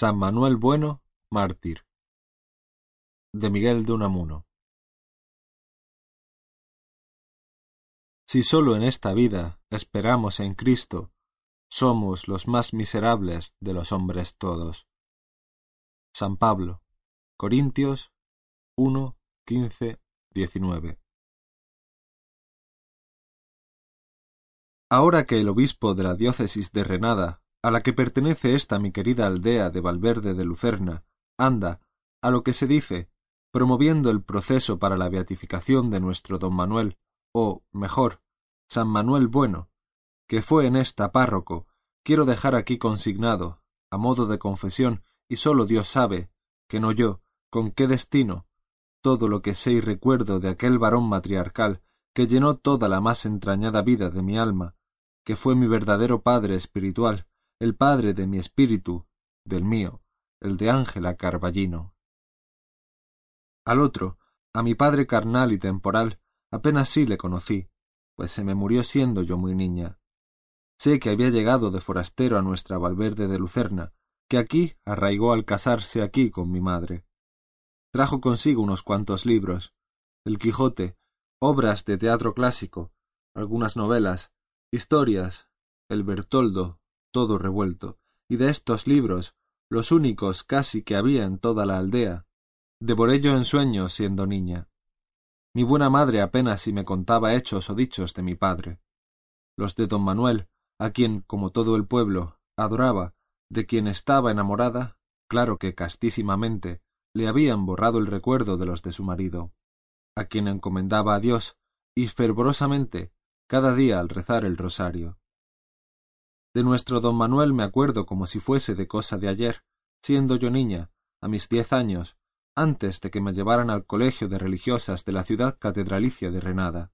San Manuel Bueno, mártir. De Miguel de Unamuno. Si sólo en esta vida esperamos en Cristo, somos los más miserables de los hombres todos. San Pablo, Corintios 1, 15, 19. Ahora que el obispo de la diócesis de Renada, a la que pertenece esta mi querida aldea de Valverde de Lucerna, anda, a lo que se dice, promoviendo el proceso para la beatificación de nuestro don Manuel, o, mejor, San Manuel Bueno, que fue en esta párroco, quiero dejar aquí consignado, a modo de confesión, y sólo Dios sabe, que no yo, con qué destino, todo lo que sé y recuerdo de aquel varón matriarcal que llenó toda la más entrañada vida de mi alma, que fue mi verdadero padre espiritual, el padre de mi espíritu, del mío, el de Ángela Carballino. Al otro, a mi padre carnal y temporal, apenas sí le conocí, pues se me murió siendo yo muy niña. Sé que había llegado de forastero a nuestra Valverde de Lucerna, que aquí arraigó al casarse aquí con mi madre. Trajo consigo unos cuantos libros, El Quijote, obras de teatro clásico, algunas novelas, historias, el Bertoldo, todo revuelto, y de estos libros, los únicos casi que había en toda la aldea, devoré yo en sueños siendo niña. Mi buena madre apenas si me contaba hechos o dichos de mi padre. Los de don Manuel, a quien, como todo el pueblo, adoraba, de quien estaba enamorada, claro que castísimamente, le habían borrado el recuerdo de los de su marido, a quien encomendaba a Dios, y fervorosamente cada día al rezar el rosario. De nuestro don Manuel me acuerdo como si fuese de cosa de ayer, siendo yo niña, a mis diez años, antes de que me llevaran al colegio de religiosas de la ciudad catedralicia de Renada.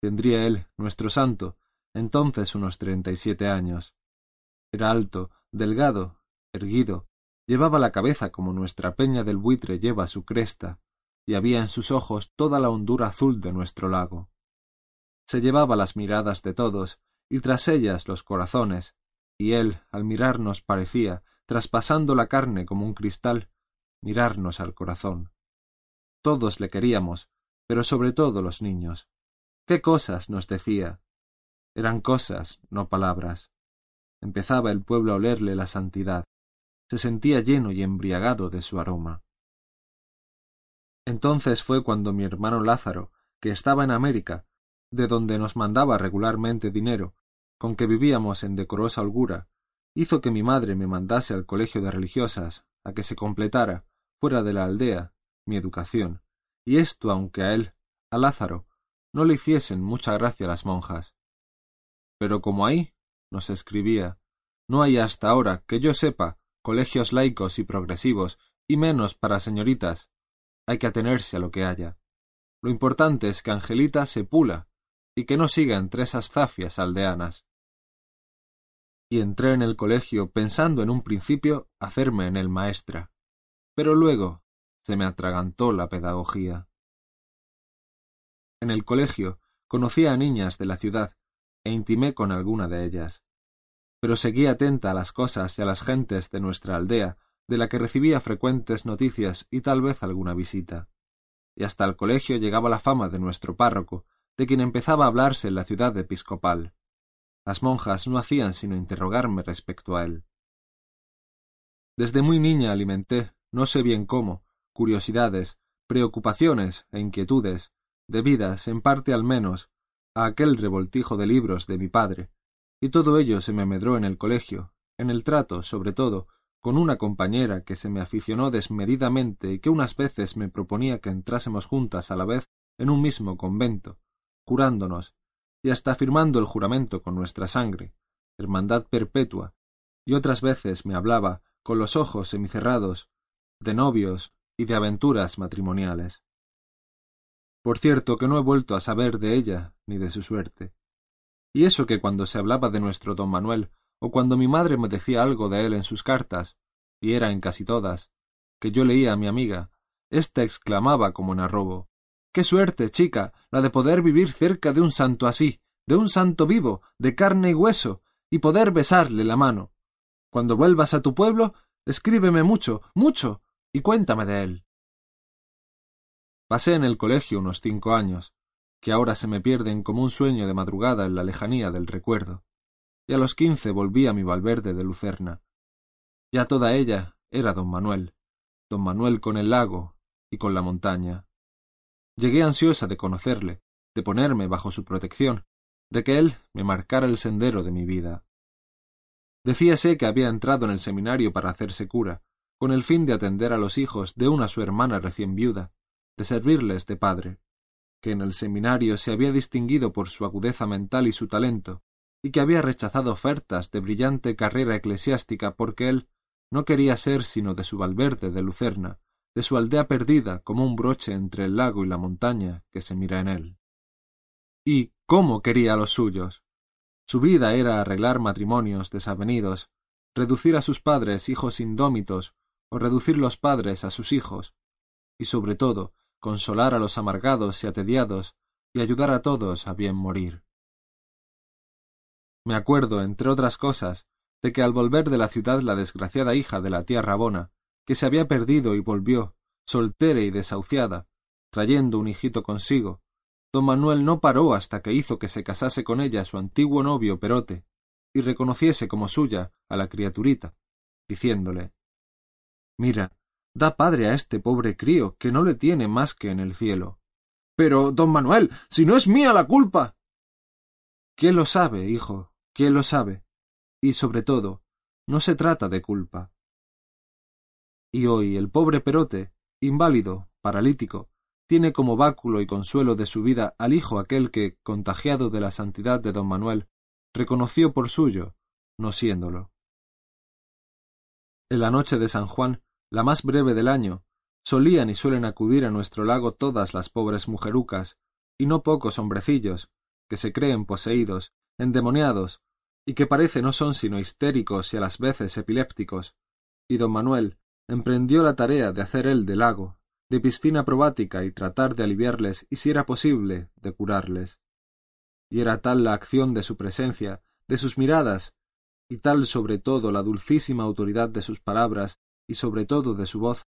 Tendría él, nuestro santo, entonces unos treinta y siete años. Era alto, delgado, erguido, llevaba la cabeza como nuestra peña del buitre lleva su cresta, y había en sus ojos toda la hondura azul de nuestro lago se llevaba las miradas de todos, y tras ellas los corazones, y él, al mirarnos, parecía, traspasando la carne como un cristal, mirarnos al corazón. Todos le queríamos, pero sobre todo los niños. ¿Qué cosas nos decía? Eran cosas, no palabras. Empezaba el pueblo a olerle la santidad. Se sentía lleno y embriagado de su aroma. Entonces fue cuando mi hermano Lázaro, que estaba en América, de donde nos mandaba regularmente dinero, con que vivíamos en decorosa holgura, hizo que mi madre me mandase al colegio de religiosas, a que se completara, fuera de la aldea, mi educación, y esto aunque a él, a Lázaro, no le hiciesen mucha gracia las monjas. Pero como ahí, nos escribía, no hay hasta ahora, que yo sepa, colegios laicos y progresivos, y menos para señoritas, hay que atenerse a lo que haya. Lo importante es que Angelita se pula y que no siga entre esas zafias aldeanas. Y entré en el colegio pensando en un principio hacerme en el maestra, pero luego se me atragantó la pedagogía. En el colegio conocí a niñas de la ciudad e intimé con alguna de ellas, pero seguí atenta a las cosas y a las gentes de nuestra aldea, de la que recibía frecuentes noticias y tal vez alguna visita. Y hasta el colegio llegaba la fama de nuestro párroco, de quien empezaba a hablarse en la ciudad episcopal. Las monjas no hacían sino interrogarme respecto a él. Desde muy niña alimenté, no sé bien cómo, curiosidades, preocupaciones e inquietudes, debidas, en parte al menos, a aquel revoltijo de libros de mi padre, y todo ello se me medró en el colegio, en el trato, sobre todo, con una compañera que se me aficionó desmedidamente y que unas veces me proponía que entrásemos juntas a la vez en un mismo convento, jurándonos, y hasta firmando el juramento con nuestra sangre, hermandad perpetua, y otras veces me hablaba, con los ojos semicerrados, de novios y de aventuras matrimoniales. Por cierto que no he vuelto a saber de ella ni de su suerte. Y eso que cuando se hablaba de nuestro don Manuel, o cuando mi madre me decía algo de él en sus cartas, y era en casi todas, que yo leía a mi amiga, ésta exclamaba como en arrobo Qué suerte, chica, la de poder vivir cerca de un santo así, de un santo vivo, de carne y hueso, y poder besarle la mano. Cuando vuelvas a tu pueblo, Escríbeme mucho, mucho, y cuéntame de él. Pasé en el colegio unos cinco años, que ahora se me pierden como un sueño de madrugada en la lejanía del recuerdo, y a los quince volví a mi Valverde de Lucerna. Ya toda ella era don Manuel, don Manuel con el lago y con la montaña. Llegué ansiosa de conocerle, de ponerme bajo su protección, de que él me marcara el sendero de mi vida. Decíase que había entrado en el seminario para hacerse cura, con el fin de atender a los hijos de una su hermana recién viuda, de servirles de padre, que en el seminario se había distinguido por su agudeza mental y su talento, y que había rechazado ofertas de brillante carrera eclesiástica porque él no quería ser sino de su Valverde de Lucerna, de su aldea perdida como un broche entre el lago y la montaña que se mira en él. Y cómo quería a los suyos. Su vida era arreglar matrimonios desavenidos, reducir a sus padres hijos indómitos, o reducir los padres a sus hijos, y sobre todo consolar a los amargados y atediados, y ayudar a todos a bien morir. Me acuerdo, entre otras cosas, de que al volver de la ciudad la desgraciada hija de la tía Rabona, que se había perdido y volvió, soltera y desahuciada, trayendo un hijito consigo, don Manuel no paró hasta que hizo que se casase con ella su antiguo novio Perote, y reconociese como suya a la criaturita, diciéndole Mira, da padre a este pobre crío, que no le tiene más que en el cielo. Pero, don Manuel, si no es mía la culpa. ¿Quién lo sabe, hijo? ¿Quién lo sabe? Y sobre todo, no se trata de culpa. Y hoy el pobre Perote, inválido, paralítico, tiene como báculo y consuelo de su vida al hijo aquel que, contagiado de la santidad de don Manuel, reconoció por suyo, no siéndolo. En la noche de San Juan, la más breve del año, solían y suelen acudir a nuestro lago todas las pobres mujerucas, y no pocos hombrecillos, que se creen poseídos, endemoniados, y que parece no son sino histéricos y a las veces epilépticos, y don Manuel emprendió la tarea de hacer él de lago, de piscina probática y tratar de aliviarles y si era posible de curarles. Y era tal la acción de su presencia, de sus miradas, y tal sobre todo la dulcísima autoridad de sus palabras y sobre todo de su voz,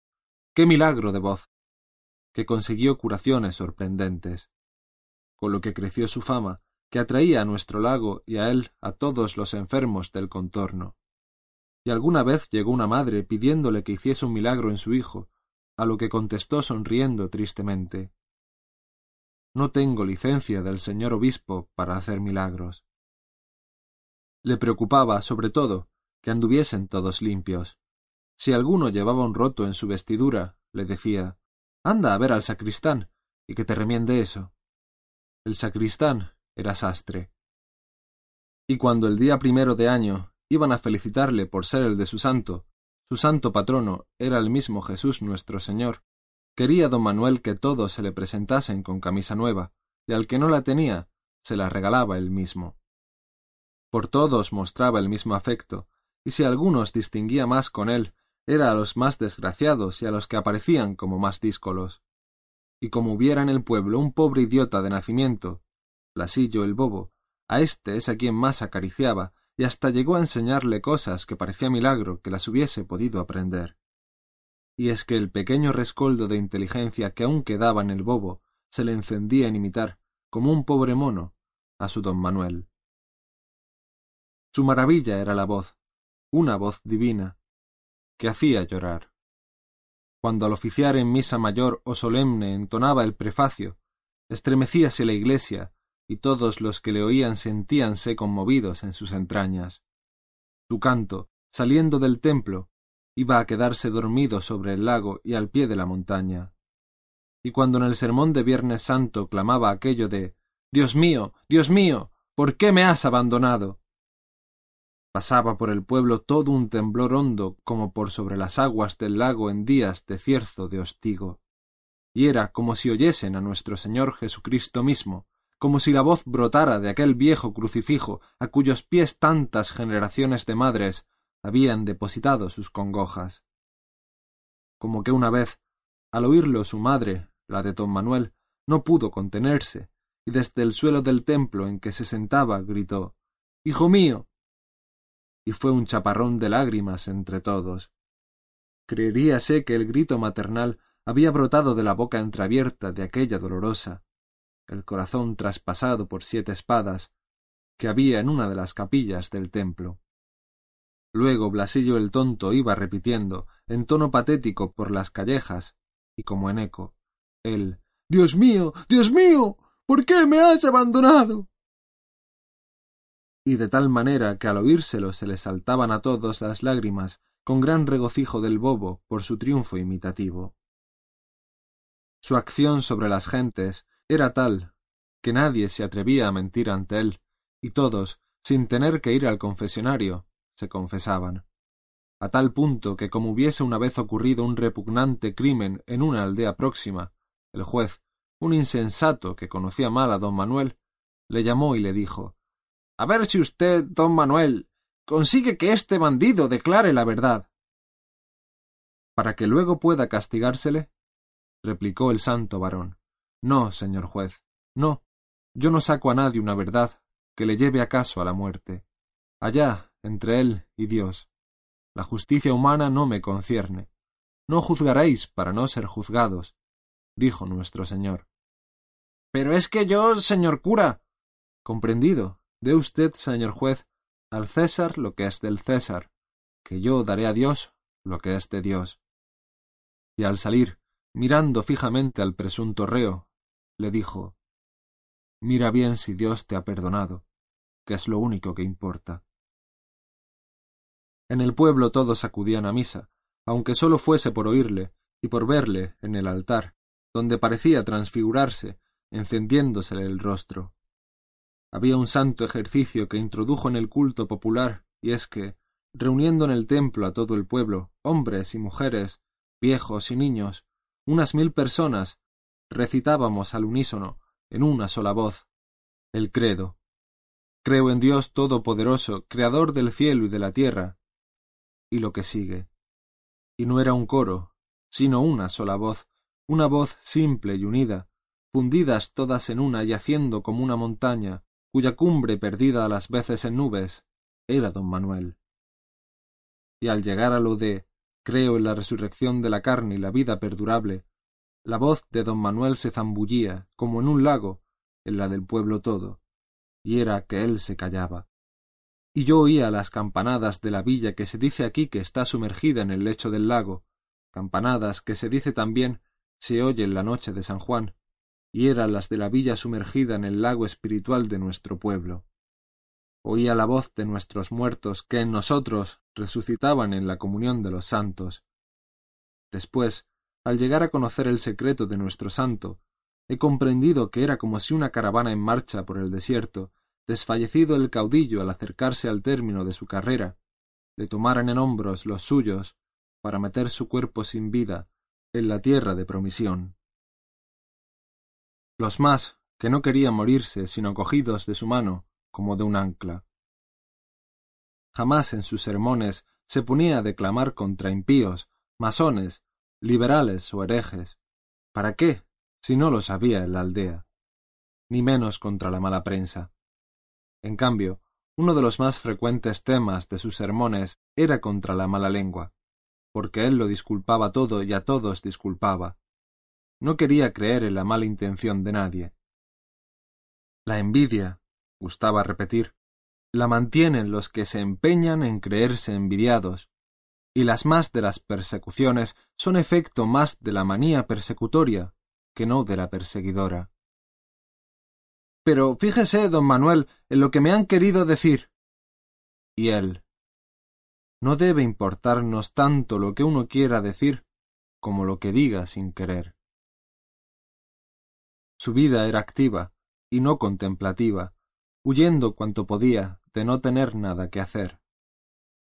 qué milagro de voz, que consiguió curaciones sorprendentes, con lo que creció su fama, que atraía a nuestro lago y a él a todos los enfermos del contorno. Y alguna vez llegó una madre pidiéndole que hiciese un milagro en su hijo, a lo que contestó sonriendo tristemente No tengo licencia del señor obispo para hacer milagros. Le preocupaba, sobre todo, que anduviesen todos limpios. Si alguno llevaba un roto en su vestidura, le decía Anda a ver al sacristán y que te remiende eso. El sacristán era sastre. Y cuando el día primero de año iban a felicitarle por ser el de su santo, su santo patrono era el mismo Jesús nuestro Señor, quería don Manuel que todos se le presentasen con camisa nueva, y al que no la tenía, se la regalaba él mismo. Por todos mostraba el mismo afecto, y si algunos distinguía más con él, era a los más desgraciados y a los que aparecían como más díscolos. Y como hubiera en el pueblo un pobre idiota de nacimiento, Lasillo el bobo, a éste es a quien más acariciaba, y hasta llegó a enseñarle cosas que parecía milagro que las hubiese podido aprender. Y es que el pequeño rescoldo de inteligencia que aún quedaba en el bobo se le encendía en imitar, como un pobre mono, a su don Manuel. Su maravilla era la voz, una voz divina, que hacía llorar. Cuando al oficiar en misa mayor o solemne entonaba el prefacio, estremecíase la iglesia y todos los que le oían sentíanse conmovidos en sus entrañas. Su canto, saliendo del templo, iba a quedarse dormido sobre el lago y al pie de la montaña. Y cuando en el sermón de Viernes Santo clamaba aquello de Dios mío, Dios mío, ¿por qué me has abandonado? Pasaba por el pueblo todo un temblor hondo como por sobre las aguas del lago en días de cierzo de hostigo. Y era como si oyesen a nuestro Señor Jesucristo mismo, como si la voz brotara de aquel viejo crucifijo a cuyos pies tantas generaciones de madres habían depositado sus congojas. Como que una vez, al oírlo su madre, la de don Manuel, no pudo contenerse, y desde el suelo del templo en que se sentaba gritó Hijo mío. y fue un chaparrón de lágrimas entre todos, creeríase que el grito maternal había brotado de la boca entreabierta de aquella dolorosa, el corazón traspasado por siete espadas, que había en una de las capillas del templo. Luego Blasillo el tonto iba repitiendo, en tono patético por las callejas, y como en eco, el Dios mío, Dios mío, ¿por qué me has abandonado? Y de tal manera que al oírselo se le saltaban a todos las lágrimas, con gran regocijo del bobo por su triunfo imitativo. Su acción sobre las gentes era tal que nadie se atrevía a mentir ante él, y todos, sin tener que ir al confesionario, se confesaban. A tal punto que como hubiese una vez ocurrido un repugnante crimen en una aldea próxima, el juez, un insensato que conocía mal a don Manuel, le llamó y le dijo A ver si usted, don Manuel, consigue que este bandido declare la verdad. Para que luego pueda castigársele, replicó el santo varón. No, señor juez, no. Yo no saco a nadie una verdad que le lleve acaso a la muerte. Allá, entre él y Dios. La justicia humana no me concierne. No juzgaréis para no ser juzgados, dijo nuestro Señor. Pero es que yo, señor cura. Comprendido. Dé usted, señor juez, al César lo que es del César, que yo daré a Dios lo que es de Dios. Y al salir, mirando fijamente al presunto reo, le dijo Mira bien si Dios te ha perdonado, que es lo único que importa. En el pueblo todos acudían a misa, aunque sólo fuese por oírle y por verle en el altar, donde parecía transfigurarse, encendiéndosele el rostro. Había un santo ejercicio que introdujo en el culto popular, y es que, reuniendo en el templo a todo el pueblo, hombres y mujeres, viejos y niños, unas mil personas, recitábamos al unísono, en una sola voz, el credo. Creo en Dios Todopoderoso, Creador del cielo y de la tierra. Y lo que sigue. Y no era un coro, sino una sola voz, una voz simple y unida, fundidas todas en una y haciendo como una montaña, cuya cumbre perdida a las veces en nubes, era don Manuel. Y al llegar a lo de creo en la resurrección de la carne y la vida perdurable, la voz de don Manuel se zambullía, como en un lago, en la del pueblo todo, y era que él se callaba. Y yo oía las campanadas de la villa que se dice aquí que está sumergida en el lecho del lago, campanadas que se dice también se oye en la noche de San Juan, y eran las de la villa sumergida en el lago espiritual de nuestro pueblo. Oía la voz de nuestros muertos que en nosotros resucitaban en la comunión de los santos. Después, al llegar a conocer el secreto de nuestro santo, he comprendido que era como si una caravana en marcha por el desierto, desfallecido el caudillo al acercarse al término de su carrera, le tomaran en hombros los suyos para meter su cuerpo sin vida en la tierra de promisión. Los más, que no querían morirse sino cogidos de su mano como de un ancla. Jamás en sus sermones se ponía a declamar contra impíos, masones, liberales o herejes. ¿Para qué, si no lo sabía en la aldea? Ni menos contra la mala prensa. En cambio, uno de los más frecuentes temas de sus sermones era contra la mala lengua, porque él lo disculpaba todo y a todos disculpaba. No quería creer en la mala intención de nadie. La envidia, gustaba repetir, la mantienen los que se empeñan en creerse envidiados, y las más de las persecuciones son efecto más de la manía persecutoria que no de la perseguidora. Pero fíjese, don Manuel, en lo que me han querido decir. Y él. No debe importarnos tanto lo que uno quiera decir como lo que diga sin querer. Su vida era activa y no contemplativa, huyendo cuanto podía de no tener nada que hacer.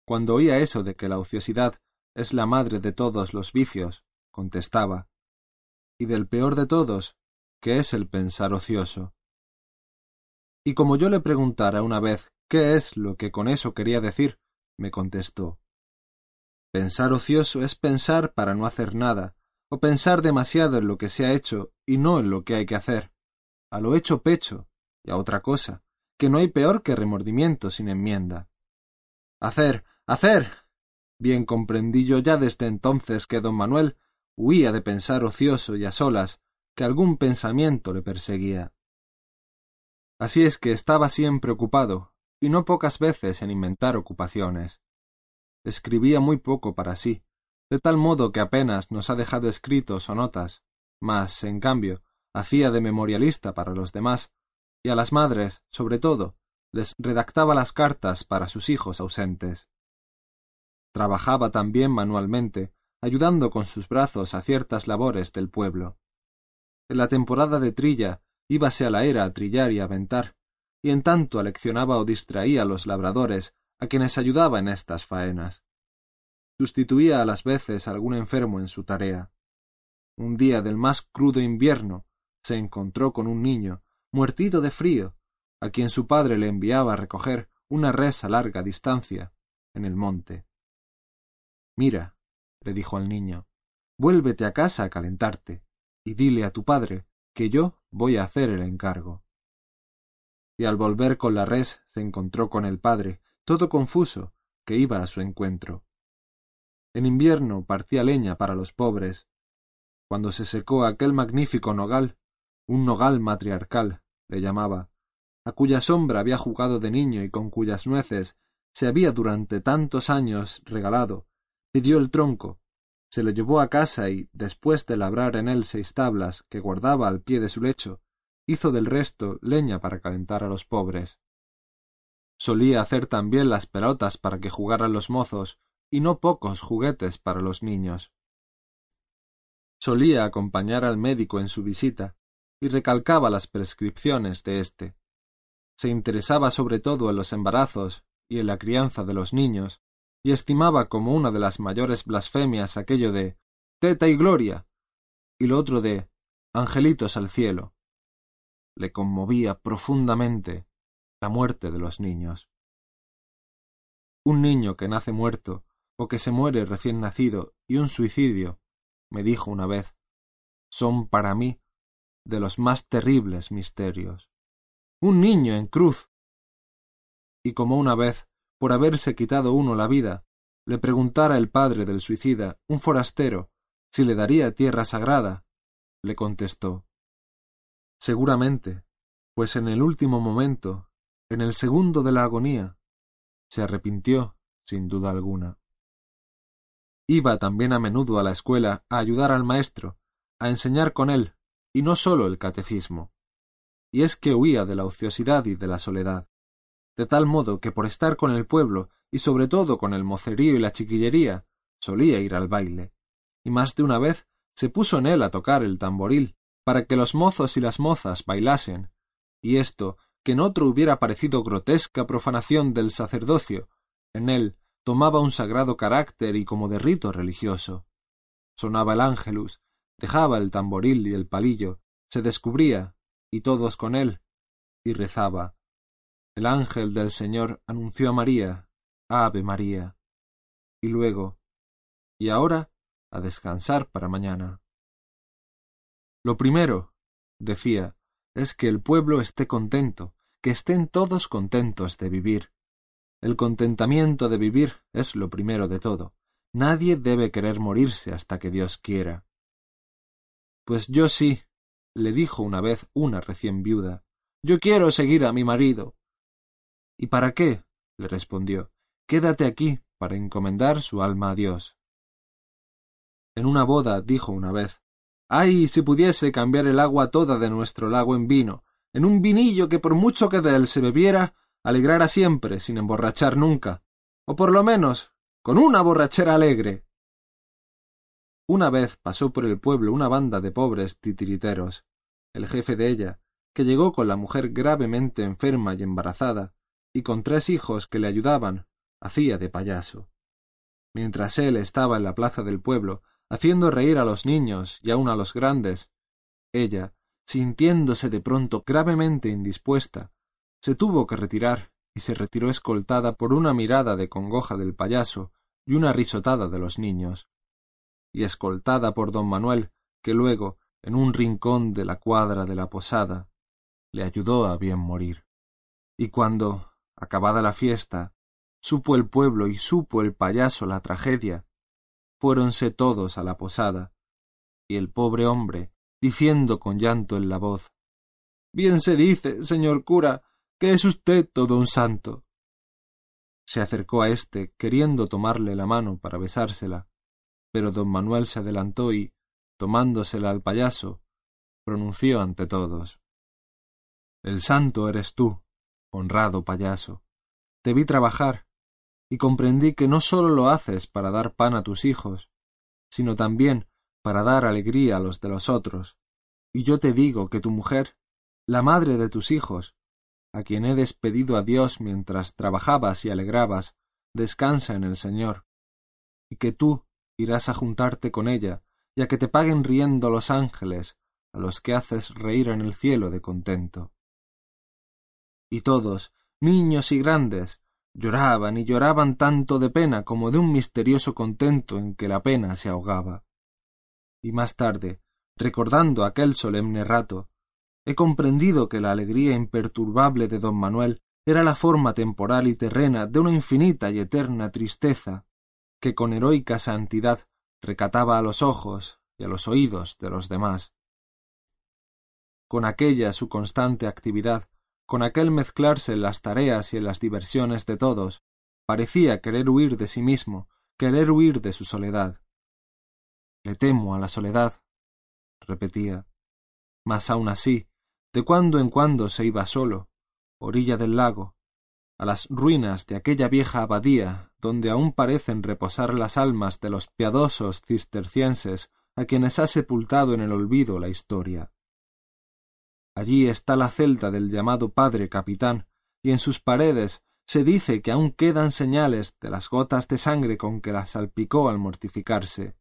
Cuando oía eso de que la ociosidad es la madre de todos los vicios, contestaba, y del peor de todos, que es el pensar ocioso. Y como yo le preguntara una vez qué es lo que con eso quería decir, me contestó Pensar ocioso es pensar para no hacer nada, o pensar demasiado en lo que se ha hecho y no en lo que hay que hacer, a lo hecho pecho y a otra cosa, que no hay peor que remordimiento sin enmienda. Hacer, hacer. Bien comprendí yo ya desde entonces que don Manuel huía de pensar ocioso y a solas, que algún pensamiento le perseguía. Así es que estaba siempre ocupado, y no pocas veces en inventar ocupaciones. Escribía muy poco para sí, de tal modo que apenas nos ha dejado escritos o notas, mas, en cambio, hacía de memorialista para los demás, y a las madres, sobre todo, les redactaba las cartas para sus hijos ausentes. Trabajaba también manualmente, ayudando con sus brazos a ciertas labores del pueblo. En la temporada de trilla íbase a la era a trillar y aventar, y en tanto aleccionaba o distraía a los labradores a quienes ayudaba en estas faenas. Sustituía a las veces a algún enfermo en su tarea. Un día del más crudo invierno se encontró con un niño, muertito de frío, a quien su padre le enviaba a recoger una res a larga distancia, en el monte. Mira, le dijo al niño, vuélvete a casa a calentarte, y dile a tu padre que yo voy a hacer el encargo. Y al volver con la res se encontró con el padre, todo confuso, que iba a su encuentro. En invierno partía leña para los pobres. Cuando se secó aquel magnífico nogal, un nogal matriarcal, le llamaba, a cuya sombra había jugado de niño y con cuyas nueces se había durante tantos años regalado, pidió el tronco, se lo llevó a casa y, después de labrar en él seis tablas que guardaba al pie de su lecho, hizo del resto leña para calentar a los pobres. Solía hacer también las pelotas para que jugaran los mozos, y no pocos juguetes para los niños. Solía acompañar al médico en su visita, y recalcaba las prescripciones de éste. Se interesaba sobre todo en los embarazos y en la crianza de los niños, y estimaba como una de las mayores blasfemias aquello de teta y gloria, y lo otro de angelitos al cielo. Le conmovía profundamente la muerte de los niños. Un niño que nace muerto, o que se muere recién nacido, y un suicidio, me dijo una vez, son para mí de los más terribles misterios. Un niño en cruz. Y como una vez, por haberse quitado uno la vida, le preguntara el padre del suicida, un forastero, si le daría tierra sagrada, le contestó Seguramente, pues en el último momento, en el segundo de la agonía, se arrepintió sin duda alguna. Iba también a menudo a la escuela a ayudar al maestro, a enseñar con él, y no sólo el catecismo. Y es que huía de la ociosidad y de la soledad, de tal modo que por estar con el pueblo y sobre todo con el mocerío y la chiquillería, solía ir al baile, y más de una vez se puso en él a tocar el tamboril, para que los mozos y las mozas bailasen, y esto, que en otro hubiera parecido grotesca profanación del sacerdocio, en él tomaba un sagrado carácter y como de rito religioso. Sonaba el ángelus, dejaba el tamboril y el palillo, se descubría, y todos con él, y rezaba. El ángel del Señor anunció a María, Ave María. Y luego, y ahora, a descansar para mañana. Lo primero, decía, es que el pueblo esté contento, que estén todos contentos de vivir. El contentamiento de vivir es lo primero de todo. Nadie debe querer morirse hasta que Dios quiera. Pues yo sí, le dijo una vez una recién viuda. Yo quiero seguir a mi marido. ¿Y para qué? le respondió. Quédate aquí para encomendar su alma a Dios. En una boda dijo una vez Ay, si pudiese cambiar el agua toda de nuestro lago en vino, en un vinillo que por mucho que de él se bebiera, alegrara siempre, sin emborrachar nunca, o por lo menos con una borrachera alegre. Una vez pasó por el pueblo una banda de pobres titiriteros. El jefe de ella, que llegó con la mujer gravemente enferma y embarazada, y con tres hijos que le ayudaban, hacía de payaso. Mientras él estaba en la plaza del pueblo, haciendo reír a los niños y aun a los grandes, ella, sintiéndose de pronto gravemente indispuesta, se tuvo que retirar y se retiró escoltada por una mirada de congoja del payaso y una risotada de los niños y escoltada por don Manuel, que luego, en un rincón de la cuadra de la posada, le ayudó a bien morir. Y cuando, acabada la fiesta, supo el pueblo y supo el payaso la tragedia, fuéronse todos a la posada, y el pobre hombre, diciendo con llanto en la voz Bien se dice, señor cura, que es usted todo un santo. Se acercó a éste, queriendo tomarle la mano para besársela, pero don Manuel se adelantó y, tomándosela al payaso, pronunció ante todos El santo eres tú, honrado payaso. Te vi trabajar, y comprendí que no sólo lo haces para dar pan a tus hijos, sino también para dar alegría a los de los otros. Y yo te digo que tu mujer, la madre de tus hijos, a quien he despedido a Dios mientras trabajabas y alegrabas, descansa en el Señor, y que tú irás a juntarte con ella, y a que te paguen riendo los ángeles, a los que haces reír en el cielo de contento. Y todos, niños y grandes, lloraban y lloraban tanto de pena como de un misterioso contento en que la pena se ahogaba. Y más tarde, recordando aquel solemne rato, he comprendido que la alegría imperturbable de don Manuel era la forma temporal y terrena de una infinita y eterna tristeza que con heroica santidad recataba a los ojos y a los oídos de los demás. Con aquella su constante actividad, con aquel mezclarse en las tareas y en las diversiones de todos, parecía querer huir de sí mismo, querer huir de su soledad. Le temo a la soledad, repetía. Mas aun así, de cuando en cuando se iba solo, orilla del lago, a las ruinas de aquella vieja abadía donde aún parecen reposar las almas de los piadosos cistercienses a quienes ha sepultado en el olvido la historia. Allí está la celda del llamado padre capitán, y en sus paredes se dice que aún quedan señales de las gotas de sangre con que la salpicó al mortificarse.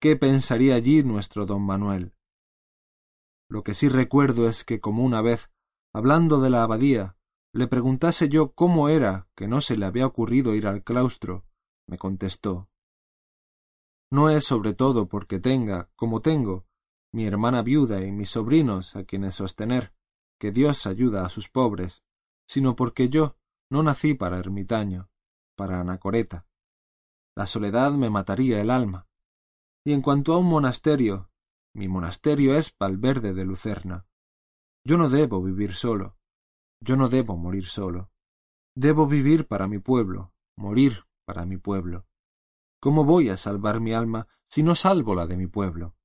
¿Qué pensaría allí nuestro don Manuel? Lo que sí recuerdo es que como una vez, hablando de la abadía, le preguntase yo cómo era que no se le había ocurrido ir al claustro, me contestó No es sobre todo porque tenga, como tengo, mi hermana viuda y mis sobrinos a quienes sostener que Dios ayuda a sus pobres, sino porque yo no nací para ermitaño, para anacoreta. La soledad me mataría el alma. Y en cuanto a un monasterio, mi monasterio es Valverde de Lucerna. Yo no debo vivir solo. Yo no debo morir solo. Debo vivir para mi pueblo, morir para mi pueblo. ¿Cómo voy a salvar mi alma si no salvo la de mi pueblo?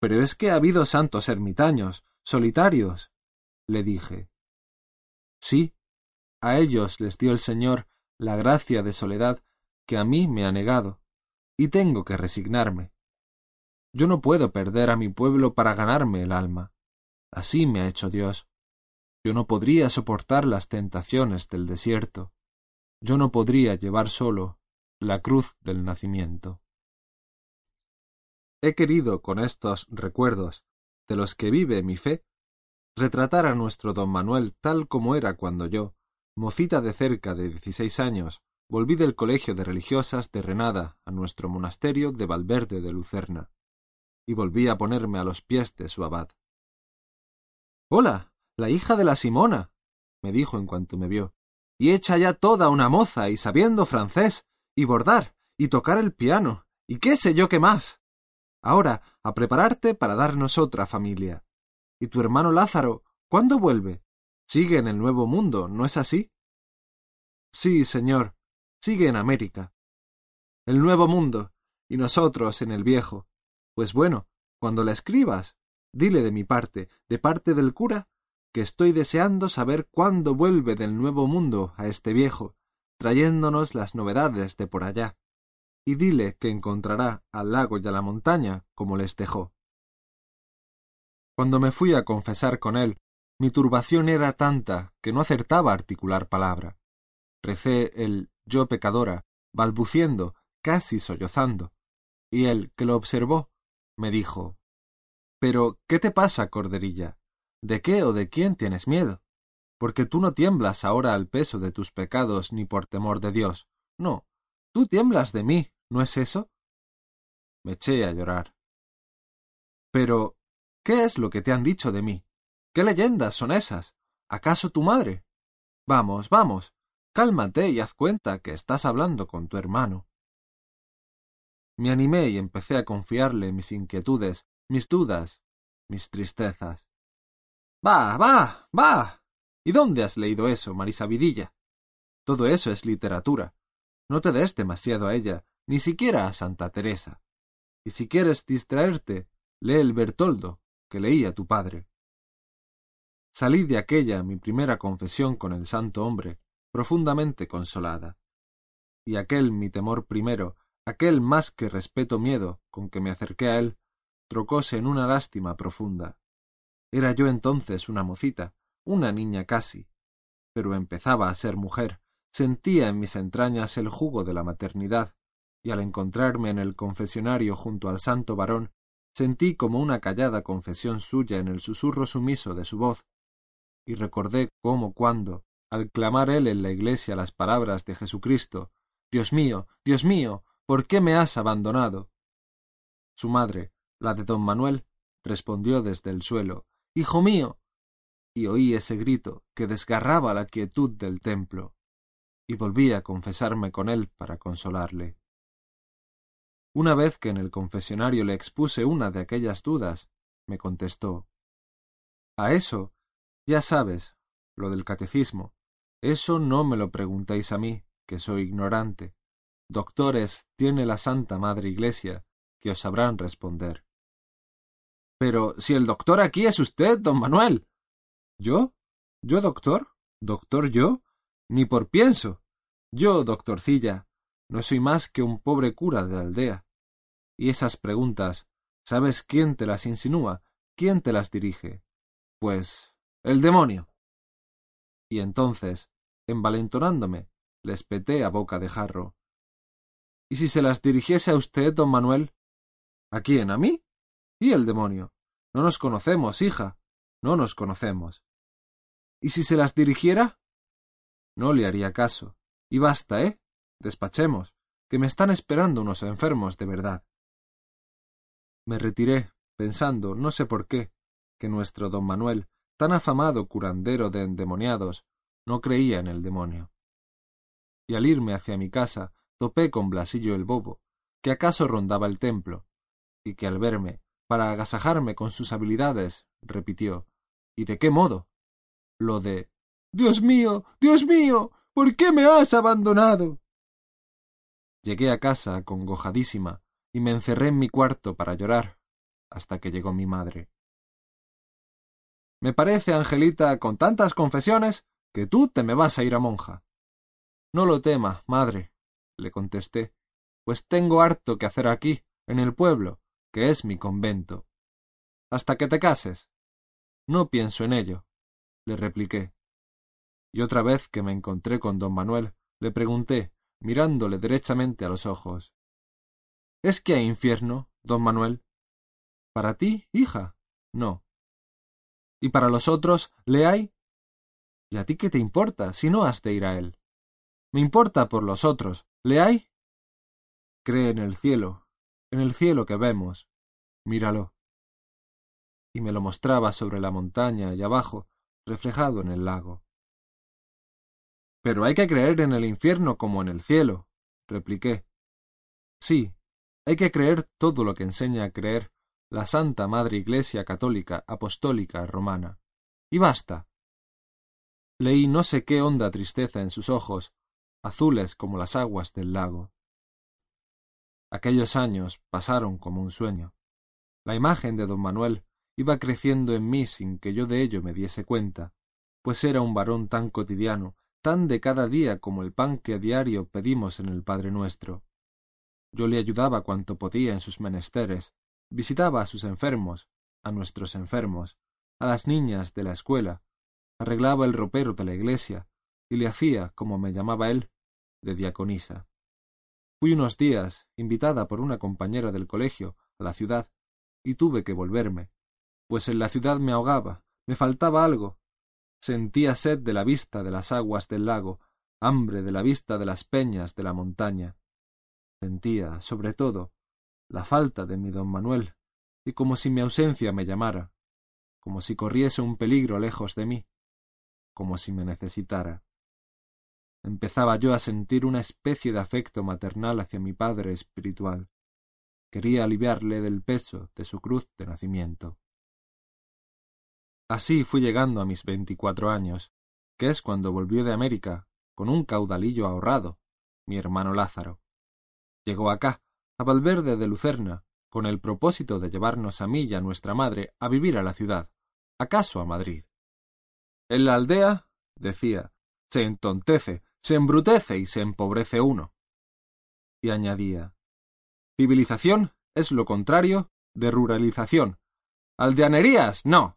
Pero es que ha habido santos ermitaños, solitarios, le dije. Sí, a ellos les dio el Señor la gracia de soledad que a mí me ha negado, y tengo que resignarme. Yo no puedo perder a mi pueblo para ganarme el alma. Así me ha hecho Dios. Yo no podría soportar las tentaciones del desierto. Yo no podría llevar solo la cruz del nacimiento. He querido con estos recuerdos, de los que vive mi fe, retratar a nuestro don Manuel tal como era cuando yo, mocita de cerca de dieciséis años, volví del colegio de religiosas de Renada a nuestro monasterio de Valverde de Lucerna, y volví a ponerme a los pies de su abad. Hola, la hija de la Simona, me dijo en cuanto me vio, y hecha ya toda una moza y sabiendo francés, y bordar, y tocar el piano, y qué sé yo qué más. Ahora, a prepararte para darnos otra familia. ¿Y tu hermano Lázaro, cuándo vuelve? Sigue en el Nuevo Mundo, ¿no es así? Sí, señor, sigue en América. El Nuevo Mundo, y nosotros en el Viejo. Pues bueno, cuando la escribas, dile de mi parte, de parte del cura, que estoy deseando saber cuándo vuelve del Nuevo Mundo a este viejo, trayéndonos las novedades de por allá y dile que encontrará al lago y a la montaña como les dejó. Cuando me fui a confesar con él, mi turbación era tanta que no acertaba a articular palabra. Recé el yo pecadora, balbuciendo, casi sollozando, y él, que lo observó, me dijo Pero, ¿qué te pasa, corderilla? ¿De qué o de quién tienes miedo? Porque tú no tiemblas ahora al peso de tus pecados ni por temor de Dios. No, Tú tiemblas de mí, ¿no es eso? Me eché a llorar. Pero, ¿qué es lo que te han dicho de mí? ¿Qué leyendas son esas? ¿Acaso tu madre? Vamos, vamos. Cálmate y haz cuenta que estás hablando con tu hermano. Me animé y empecé a confiarle mis inquietudes, mis dudas, mis tristezas. Va, va, va. ¿Y dónde has leído eso, Marisabidilla? Todo eso es literatura. No te des demasiado a ella, ni siquiera a Santa Teresa. Y si quieres distraerte, lee el Bertoldo, que leía tu padre. Salí de aquella mi primera confesión con el santo hombre, profundamente consolada. Y aquel mi temor primero, aquel más que respeto miedo con que me acerqué a él, trocóse en una lástima profunda. Era yo entonces una mocita, una niña casi, pero empezaba a ser mujer, sentía en mis entrañas el jugo de la maternidad, y al encontrarme en el confesionario junto al santo varón, sentí como una callada confesión suya en el susurro sumiso de su voz, y recordé cómo cuando, al clamar él en la iglesia las palabras de Jesucristo, Dios mío, Dios mío, ¿por qué me has abandonado? Su madre, la de don Manuel, respondió desde el suelo, Hijo mío. y oí ese grito que desgarraba la quietud del templo, y volví a confesarme con él para consolarle. Una vez que en el confesionario le expuse una de aquellas dudas, me contestó A eso, ya sabes, lo del catecismo, eso no me lo preguntéis a mí, que soy ignorante. Doctores tiene la Santa Madre Iglesia, que os sabrán responder. Pero si el doctor aquí es usted, don Manuel. ¿Yo? ¿Yo doctor? ¿Doctor yo? Ni por pienso. Yo, doctorcilla, no soy más que un pobre cura de aldea. Y esas preguntas, ¿sabes quién te las insinúa? ¿Quién te las dirige? Pues el demonio. Y entonces, envalentonándome, les peté a boca de jarro. ¿Y si se las dirigiese a usted, don Manuel? ¿A quién? ¿A mí? ¿Y el demonio? No nos conocemos, hija. No nos conocemos. ¿Y si se las dirigiera? No le haría caso. Y basta, ¿eh? Despachemos, que me están esperando unos enfermos de verdad. Me retiré, pensando, no sé por qué, que nuestro don Manuel tan afamado curandero de endemoniados, no creía en el demonio. Y al irme hacia mi casa, topé con Blasillo el Bobo, que acaso rondaba el templo, y que al verme, para agasajarme con sus habilidades, repitió ¿Y de qué modo? lo de Dios mío, Dios mío, ¿por qué me has abandonado? Llegué a casa acongojadísima y me encerré en mi cuarto para llorar hasta que llegó mi madre. Me parece, Angelita, con tantas confesiones, que tú te me vas a ir a monja. No lo tema, madre, le contesté, pues tengo harto que hacer aquí, en el pueblo, que es mi convento. Hasta que te cases. No pienso en ello, le repliqué. Y otra vez que me encontré con don Manuel, le pregunté, mirándole derechamente a los ojos. ¿Es que hay infierno, don Manuel? ¿Para ti, hija? No y para los otros le hay. ¿Y a ti qué te importa si no has de ir a él? Me importa por los otros. ¿Le hay? Cree en el cielo, en el cielo que vemos. Míralo. Y me lo mostraba sobre la montaña y abajo, reflejado en el lago. Pero hay que creer en el infierno como en el cielo, repliqué. Sí, hay que creer todo lo que enseña a creer la Santa Madre Iglesia Católica Apostólica Romana. Y basta. Leí no sé qué honda tristeza en sus ojos, azules como las aguas del lago. Aquellos años pasaron como un sueño. La imagen de don Manuel iba creciendo en mí sin que yo de ello me diese cuenta, pues era un varón tan cotidiano, tan de cada día como el pan que a diario pedimos en el Padre nuestro. Yo le ayudaba cuanto podía en sus menesteres, Visitaba a sus enfermos, a nuestros enfermos, a las niñas de la escuela, arreglaba el ropero de la iglesia y le hacía, como me llamaba él, de diaconisa. Fui unos días invitada por una compañera del colegio a la ciudad y tuve que volverme, pues en la ciudad me ahogaba, me faltaba algo. Sentía sed de la vista de las aguas del lago, hambre de la vista de las peñas de la montaña. Sentía, sobre todo, la falta de mi don Manuel, y como si mi ausencia me llamara, como si corriese un peligro lejos de mí, como si me necesitara. empezaba yo a sentir una especie de afecto maternal hacia mi padre espiritual. Quería aliviarle del peso de su cruz de nacimiento. Así fui llegando a mis veinticuatro años, que es cuando volvió de América, con un caudalillo ahorrado, mi hermano Lázaro. Llegó acá, a Valverde de Lucerna, con el propósito de llevarnos a mí y a nuestra madre a vivir a la ciudad, acaso a Madrid. En la aldea, decía, se entontece, se embrutece y se empobrece uno. Y añadía, civilización es lo contrario de ruralización. Aldeanerías, no.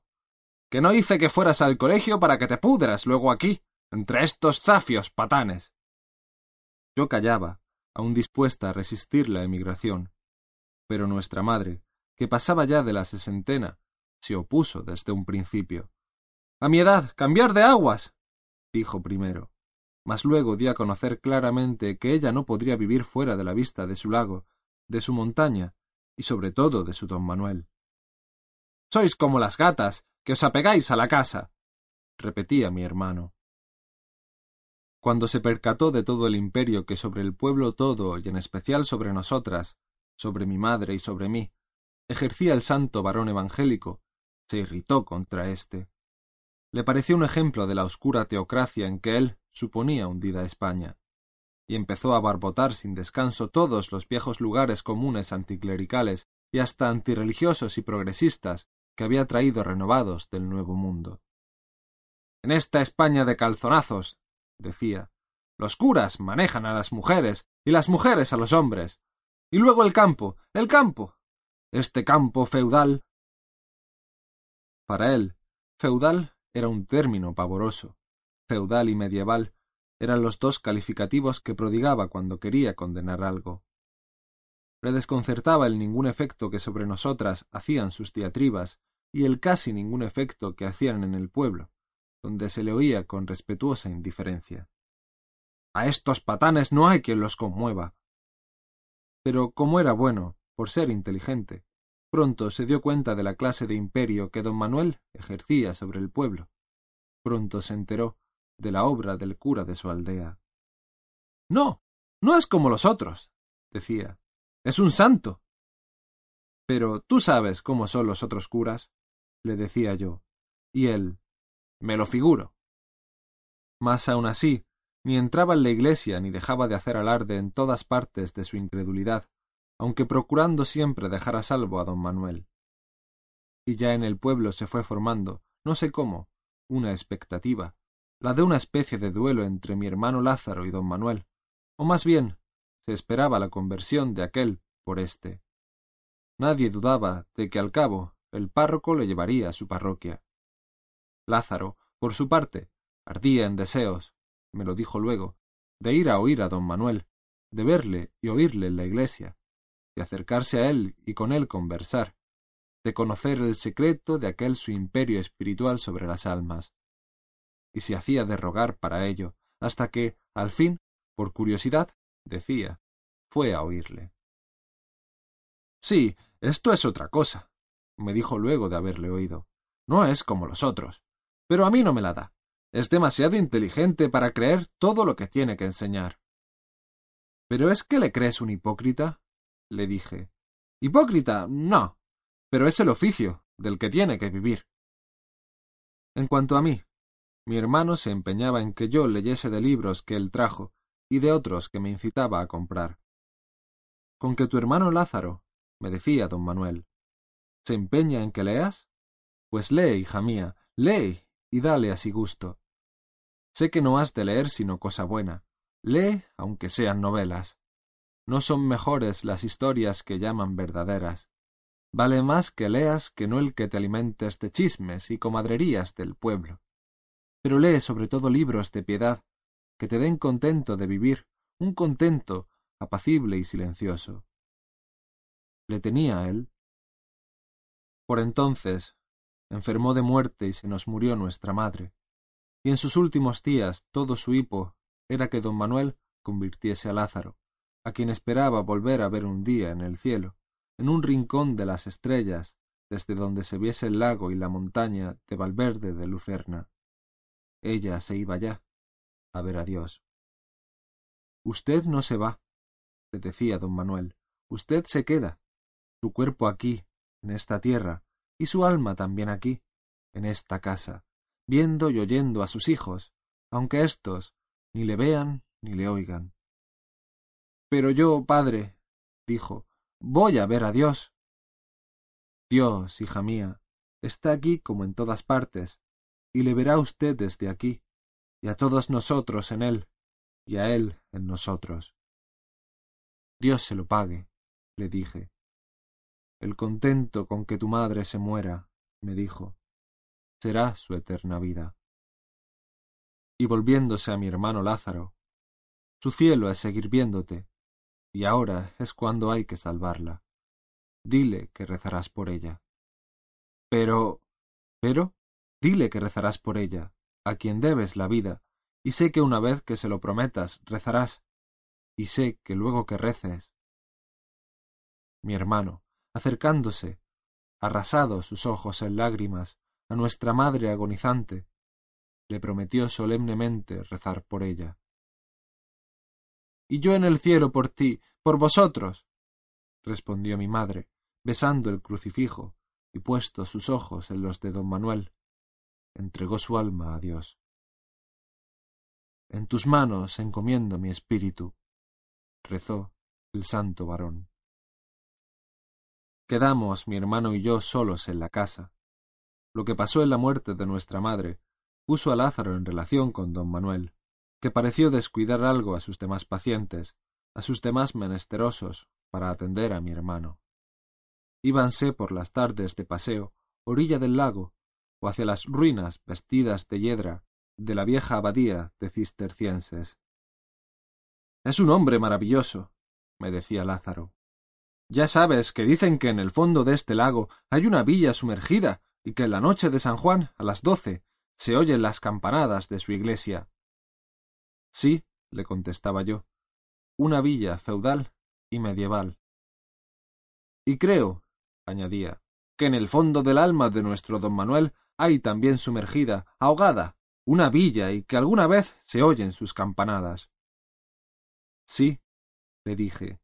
Que no hice que fueras al colegio para que te pudras luego aquí, entre estos zafios patanes. Yo callaba, aún dispuesta a resistir la emigración. Pero nuestra madre, que pasaba ya de la sesentena, se opuso desde un principio. A mi edad, cambiar de aguas. dijo primero, mas luego di a conocer claramente que ella no podría vivir fuera de la vista de su lago, de su montaña, y sobre todo de su don Manuel. Sois como las gatas, que os apegáis a la casa, repetía mi hermano. Cuando se percató de todo el imperio que sobre el pueblo todo y en especial sobre nosotras, sobre mi madre y sobre mí, ejercía el santo varón evangélico, se irritó contra éste. Le pareció un ejemplo de la oscura teocracia en que él suponía hundida España, y empezó a barbotar sin descanso todos los viejos lugares comunes anticlericales y hasta antirreligiosos y progresistas que había traído renovados del Nuevo Mundo. En esta España de calzonazos, decía, los curas manejan a las mujeres y las mujeres a los hombres. Y luego el campo, el campo. Este campo feudal. Para él, feudal era un término pavoroso. Feudal y medieval eran los dos calificativos que prodigaba cuando quería condenar algo. Le desconcertaba el ningún efecto que sobre nosotras hacían sus diatribas y el casi ningún efecto que hacían en el pueblo donde se le oía con respetuosa indiferencia. A estos patanes no hay quien los conmueva. Pero como era bueno, por ser inteligente, pronto se dio cuenta de la clase de imperio que don Manuel ejercía sobre el pueblo. Pronto se enteró de la obra del cura de su aldea. No, no es como los otros, decía. Es un santo. Pero tú sabes cómo son los otros curas, le decía yo. Y él, me lo figuro. Mas aun así, ni entraba en la iglesia ni dejaba de hacer alarde en todas partes de su incredulidad, aunque procurando siempre dejar a salvo a don Manuel. Y ya en el pueblo se fue formando, no sé cómo, una expectativa, la de una especie de duelo entre mi hermano Lázaro y don Manuel, o más bien se esperaba la conversión de aquel por éste. Nadie dudaba de que al cabo el párroco le llevaría a su parroquia. Lázaro, por su parte, ardía en deseos, me lo dijo luego, de ir a oír a don Manuel, de verle y oírle en la iglesia, de acercarse a él y con él conversar, de conocer el secreto de aquel su imperio espiritual sobre las almas. Y se hacía de rogar para ello, hasta que, al fin, por curiosidad, decía, fue a oírle. Sí, esto es otra cosa, me dijo luego de haberle oído. No es como los otros pero a mí no me la da. Es demasiado inteligente para creer todo lo que tiene que enseñar. ¿Pero es que le crees un hipócrita? le dije. Hipócrita, no. Pero es el oficio del que tiene que vivir. En cuanto a mí, mi hermano se empeñaba en que yo leyese de libros que él trajo y de otros que me incitaba a comprar. Con que tu hermano Lázaro, me decía don Manuel, ¿se empeña en que leas? Pues lee, hija mía, lee y dale así gusto. Sé que no has de leer sino cosa buena. Lee, aunque sean novelas. No son mejores las historias que llaman verdaderas. Vale más que leas que no el que te alimentes de chismes y comadrerías del pueblo. Pero lee sobre todo libros de piedad, que te den contento de vivir, un contento apacible y silencioso. ¿Le tenía él? Por entonces enfermó de muerte y se nos murió nuestra madre. Y en sus últimos días todo su hipo era que don Manuel convirtiese a Lázaro, a quien esperaba volver a ver un día en el cielo, en un rincón de las estrellas, desde donde se viese el lago y la montaña de Valverde de Lucerna. Ella se iba ya a ver a Dios. Usted no se va, le decía don Manuel. Usted se queda. Su cuerpo aquí, en esta tierra, y su alma también aquí, en esta casa, viendo y oyendo a sus hijos, aunque éstos ni le vean ni le oigan. Pero yo, padre, dijo, voy a ver a Dios. Dios, hija mía, está aquí como en todas partes, y le verá usted desde aquí, y a todos nosotros en él, y a él en nosotros. Dios se lo pague, le dije. El contento con que tu madre se muera, me dijo, será su eterna vida. Y volviéndose a mi hermano Lázaro, su cielo es seguir viéndote, y ahora es cuando hay que salvarla. Dile que rezarás por ella. Pero. pero. dile que rezarás por ella, a quien debes la vida, y sé que una vez que se lo prometas, rezarás, y sé que luego que reces. Mi hermano, acercándose, arrasado sus ojos en lágrimas, a nuestra madre agonizante, le prometió solemnemente rezar por ella. Y yo en el cielo por ti, por vosotros, respondió mi madre, besando el crucifijo y puesto sus ojos en los de don Manuel, entregó su alma a Dios. En tus manos encomiendo mi espíritu, rezó el santo varón. Quedamos mi hermano y yo solos en la casa. Lo que pasó en la muerte de nuestra madre puso a Lázaro en relación con don Manuel, que pareció descuidar algo a sus demás pacientes, a sus demás menesterosos, para atender a mi hermano. Íbanse por las tardes de paseo, orilla del lago, o hacia las ruinas vestidas de hiedra de la vieja abadía de cistercienses. Es un hombre maravilloso, me decía Lázaro. Ya sabes que dicen que en el fondo de este lago hay una villa sumergida y que en la noche de San Juan, a las doce, se oyen las campanadas de su iglesia. Sí, le contestaba yo, una villa feudal y medieval. Y creo, añadía, que en el fondo del alma de nuestro don Manuel hay también sumergida, ahogada, una villa y que alguna vez se oyen sus campanadas. Sí, le dije,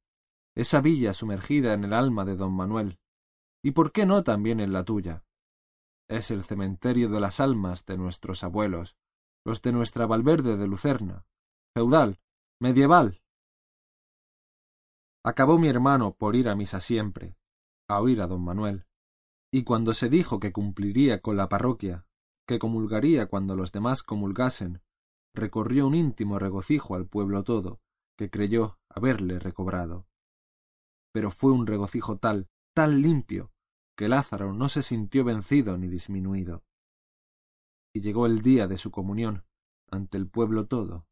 esa villa sumergida en el alma de don Manuel, y por qué no también en la tuya. Es el cementerio de las almas de nuestros abuelos, los de nuestra Valverde de Lucerna, feudal, medieval. Acabó mi hermano por ir a misa siempre, a oír a don Manuel, y cuando se dijo que cumpliría con la parroquia, que comulgaría cuando los demás comulgasen, recorrió un íntimo regocijo al pueblo todo, que creyó haberle recobrado. Pero fue un regocijo tal, tan limpio, que Lázaro no se sintió vencido ni disminuido. Y llegó el día de su comunión, ante el pueblo todo,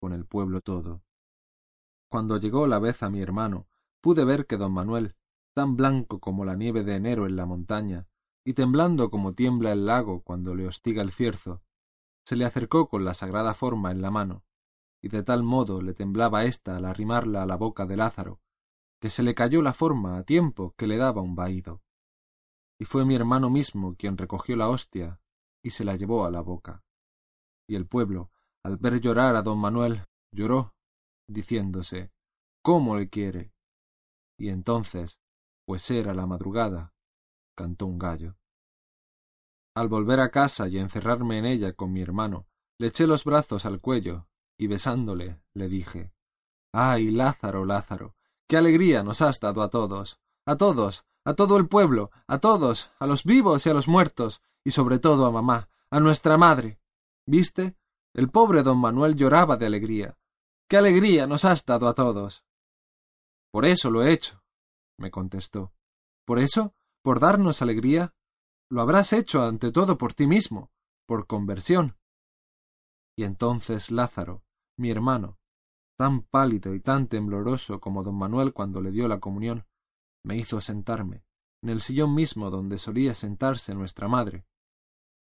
con el pueblo todo. Cuando llegó la vez a mi hermano, pude ver que don Manuel, tan blanco como la nieve de enero en la montaña, y temblando como tiembla el lago cuando le hostiga el cierzo, se le acercó con la sagrada forma en la mano, y de tal modo le temblaba ésta al arrimarla a la boca de Lázaro, que se le cayó la forma a tiempo que le daba un vaído. Y fue mi hermano mismo quien recogió la hostia y se la llevó a la boca. Y el pueblo, al ver llorar a don Manuel, lloró, diciéndose ¿Cómo le quiere? Y entonces, pues era la madrugada, cantó un gallo. Al volver a casa y encerrarme en ella con mi hermano, le eché los brazos al cuello y besándole le dije Ay, Lázaro, Lázaro, qué alegría nos has dado a todos, a todos, a todo el pueblo, a todos, a los vivos y a los muertos, y sobre todo a mamá, a nuestra madre. ¿Viste? El pobre don Manuel lloraba de alegría. ¡Qué alegría nos has dado a todos! Por eso lo he hecho, me contestó. ¿Por eso? por darnos alegría, lo habrás hecho ante todo por ti mismo, por conversión. Y entonces Lázaro, mi hermano, tan pálido y tan tembloroso como don Manuel cuando le dio la comunión, me hizo sentarme, en el sillón mismo donde solía sentarse nuestra madre.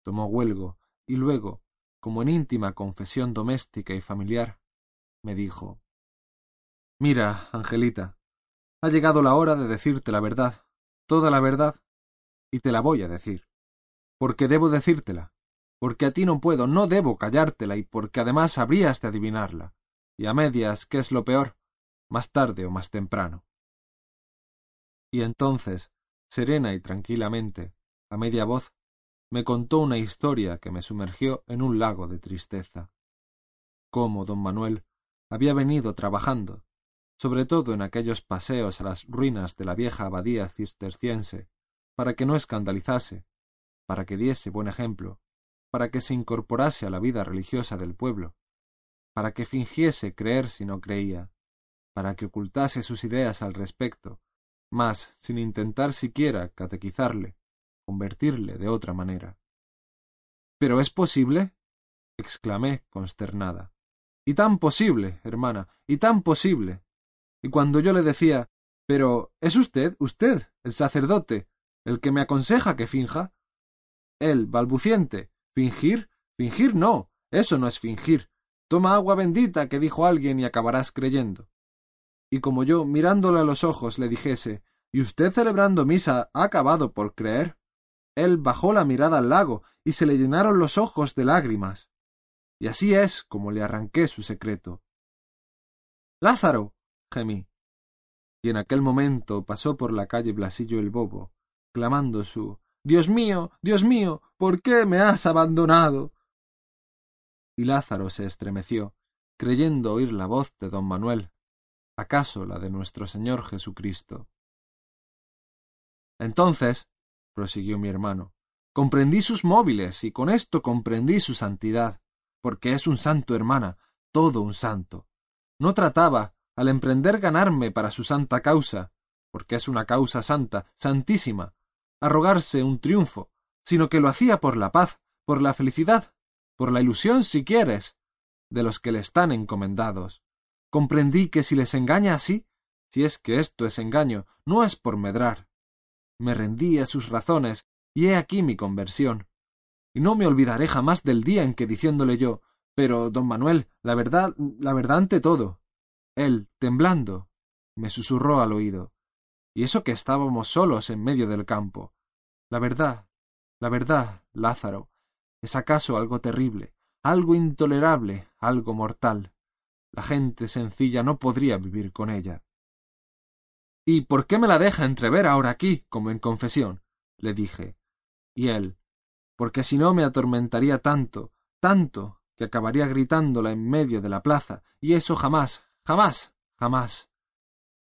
Tomó huelgo, y luego, como en íntima confesión doméstica y familiar, me dijo Mira, Angelita, ha llegado la hora de decirte la verdad, toda la verdad, y te la voy a decir. Porque debo decírtela, porque a ti no puedo, no debo callártela, y porque además habrías de adivinarla. y a medias, ¿qué es lo peor? Más tarde o más temprano. Y entonces, serena y tranquilamente, a media voz, me contó una historia que me sumergió en un lago de tristeza. Cómo don Manuel había venido trabajando, sobre todo en aquellos paseos a las ruinas de la vieja abadía cisterciense, para que no escandalizase, para que diese buen ejemplo, para que se incorporase a la vida religiosa del pueblo, para que fingiese creer si no creía, para que ocultase sus ideas al respecto, mas sin intentar siquiera catequizarle, convertirle de otra manera. ¿Pero es posible? exclamé consternada. Y tan posible, hermana, y tan posible. Y cuando yo le decía Pero ¿es usted, usted, el sacerdote, el que me aconseja que finja? Él, balbuciente, ¿fingir? Fingir no. Eso no es fingir. Toma agua bendita, que dijo alguien, y acabarás creyendo. Y como yo, mirándole a los ojos, le dijese ¿Y usted celebrando misa ha acabado por creer? Él bajó la mirada al lago y se le llenaron los ojos de lágrimas. Y así es como le arranqué su secreto. Lázaro. Gemí. Y en aquel momento pasó por la calle Blasillo el Bobo, clamando su Dios mío, Dios mío, ¿por qué me has abandonado? Y Lázaro se estremeció, creyendo oír la voz de don Manuel, acaso la de nuestro Señor Jesucristo. Entonces, prosiguió mi hermano, comprendí sus móviles y con esto comprendí su santidad porque es un santo, hermana, todo un santo. No trataba, al emprender ganarme para su santa causa, porque es una causa santa, santísima, arrogarse un triunfo, sino que lo hacía por la paz, por la felicidad, por la ilusión, si quieres, de los que le están encomendados. Comprendí que si les engaña así, si es que esto es engaño, no es por medrar. Me rendí a sus razones, y he aquí mi conversión y no me olvidaré jamás del día en que diciéndole yo pero, don Manuel, la verdad, la verdad ante todo. Él, temblando, me susurró al oído. Y eso que estábamos solos en medio del campo. La verdad, la verdad, Lázaro, es acaso algo terrible, algo intolerable, algo mortal. La gente sencilla no podría vivir con ella. ¿Y por qué me la deja entrever ahora aquí, como en confesión? le dije. Y él, porque si no me atormentaría tanto, tanto, que acabaría gritándola en medio de la plaza, y eso jamás, jamás, jamás.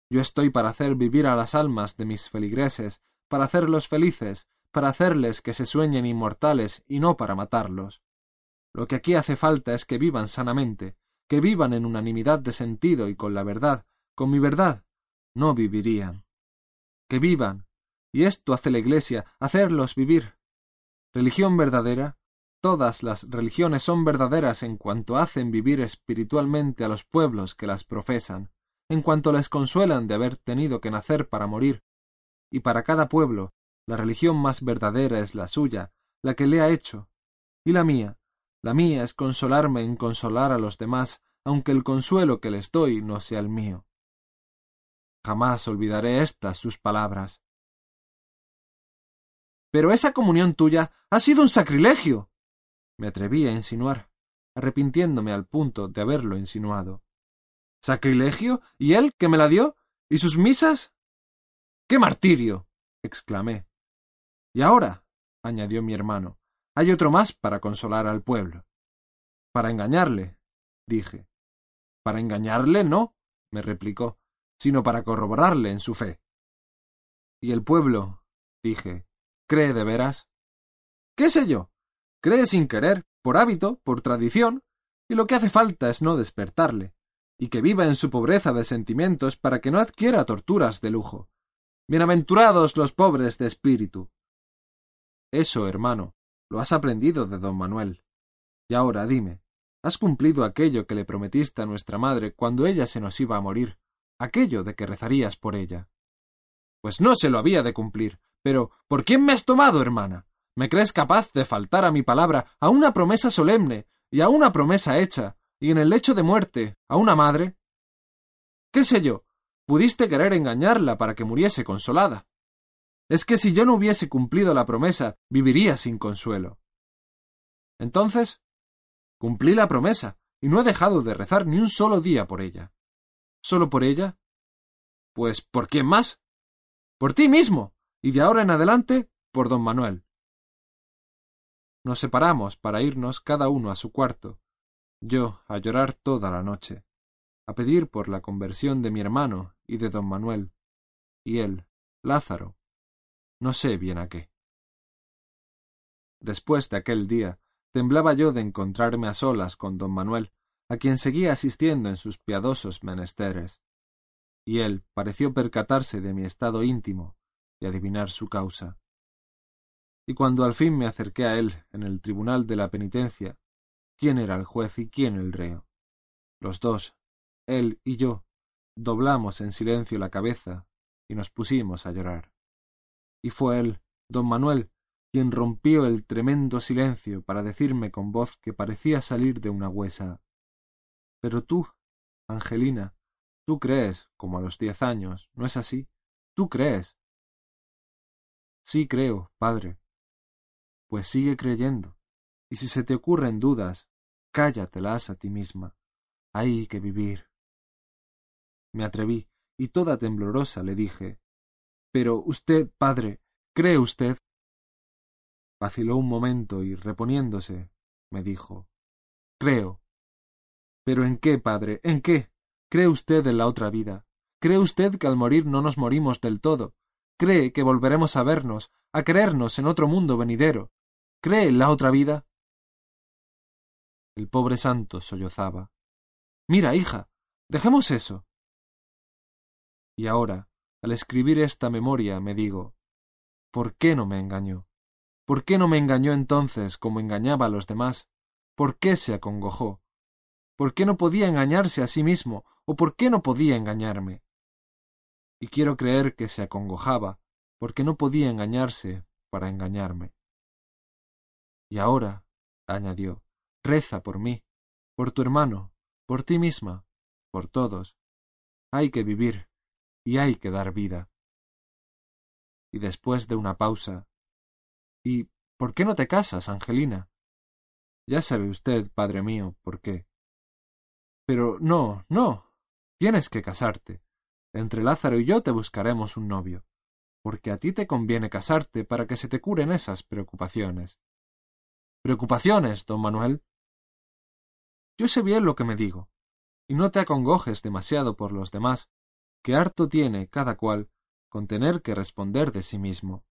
Yo estoy para hacer vivir a las almas de mis feligreses, para hacerlos felices, para hacerles que se sueñen inmortales y no para matarlos. Lo que aquí hace falta es que vivan sanamente, que vivan en unanimidad de sentido y con la verdad, con mi verdad, no vivirían. Que vivan. Y esto hace la Iglesia, hacerlos vivir. Religión verdadera. Todas las religiones son verdaderas en cuanto hacen vivir espiritualmente a los pueblos que las profesan, en cuanto les consuelan de haber tenido que nacer para morir. Y para cada pueblo, la religión más verdadera es la suya, la que le ha hecho. Y la mía, la mía es consolarme en consolar a los demás, aunque el consuelo que les doy no sea el mío. Jamás olvidaré estas sus palabras. Pero esa comunión tuya ha sido un sacrilegio. Me atreví a insinuar, arrepintiéndome al punto de haberlo insinuado. ¿Sacrilegio? ¿Y él que me la dio? ¿Y sus misas? ¡Qué martirio! exclamé. Y ahora, añadió mi hermano, hay otro más para consolar al pueblo. Para engañarle, dije. Para engañarle no, me replicó, sino para corroborarle en su fe. Y el pueblo, dije, ¿Cree de veras? ¿Qué sé yo? Cree sin querer, por hábito, por tradición, y lo que hace falta es no despertarle, y que viva en su pobreza de sentimientos para que no adquiera torturas de lujo. Bienaventurados los pobres de espíritu. Eso, hermano, lo has aprendido de don Manuel. Y ahora dime, ¿has cumplido aquello que le prometiste a nuestra madre cuando ella se nos iba a morir, aquello de que rezarías por ella? Pues no se lo había de cumplir, pero, ¿por quién me has tomado, hermana? ¿Me crees capaz de faltar a mi palabra, a una promesa solemne, y a una promesa hecha, y en el lecho de muerte, a una madre? ¿Qué sé yo? Pudiste querer engañarla para que muriese consolada. Es que si yo no hubiese cumplido la promesa, viviría sin consuelo. Entonces, cumplí la promesa, y no he dejado de rezar ni un solo día por ella. ¿Solo por ella? Pues ¿por quién más? Por ti mismo, y de ahora en adelante por don Manuel. Nos separamos para irnos cada uno a su cuarto, yo a llorar toda la noche, a pedir por la conversión de mi hermano y de don Manuel, y él, Lázaro, no sé bien a qué. Después de aquel día, temblaba yo de encontrarme a solas con don Manuel, a quien seguía asistiendo en sus piadosos menesteres. Y él pareció percatarse de mi estado íntimo y adivinar su causa. Y cuando al fin me acerqué a él en el tribunal de la penitencia, ¿quién era el juez y quién el reo? Los dos, él y yo, doblamos en silencio la cabeza y nos pusimos a llorar. Y fue él, don Manuel, quien rompió el tremendo silencio para decirme con voz que parecía salir de una huesa. Pero tú, Angelina, tú crees, como a los diez años, ¿no es así? Tú crees. Sí creo, padre. Pues sigue creyendo. Y si se te ocurren dudas, cállatelas a ti misma. Hay que vivir. Me atreví, y toda temblorosa le dije Pero usted, padre, ¿cree usted Vaciló un momento y reponiéndose, me dijo Creo. ¿Pero en qué, padre? ¿En qué? ¿Cree usted en la otra vida? ¿Cree usted que al morir no nos morimos del todo? ¿Cree que volveremos a vernos, a creernos en otro mundo venidero? ¿Cree en la otra vida? El pobre santo sollozaba. Mira, hija, dejemos eso. Y ahora, al escribir esta memoria, me digo, ¿por qué no me engañó? ¿Por qué no me engañó entonces como engañaba a los demás? ¿Por qué se acongojó? ¿Por qué no podía engañarse a sí mismo? ¿O por qué no podía engañarme? Y quiero creer que se acongojaba porque no podía engañarse para engañarme. Y ahora, añadió, reza por mí, por tu hermano, por ti misma, por todos. Hay que vivir y hay que dar vida. Y después de una pausa, ¿Y por qué no te casas, Angelina? Ya sabe usted, padre mío, por qué. Pero no, no. Tienes que casarte. Entre Lázaro y yo te buscaremos un novio, porque a ti te conviene casarte para que se te curen esas preocupaciones. ¿Preocupaciones, don Manuel? Yo sé bien lo que me digo, y no te acongojes demasiado por los demás, que harto tiene cada cual con tener que responder de sí mismo.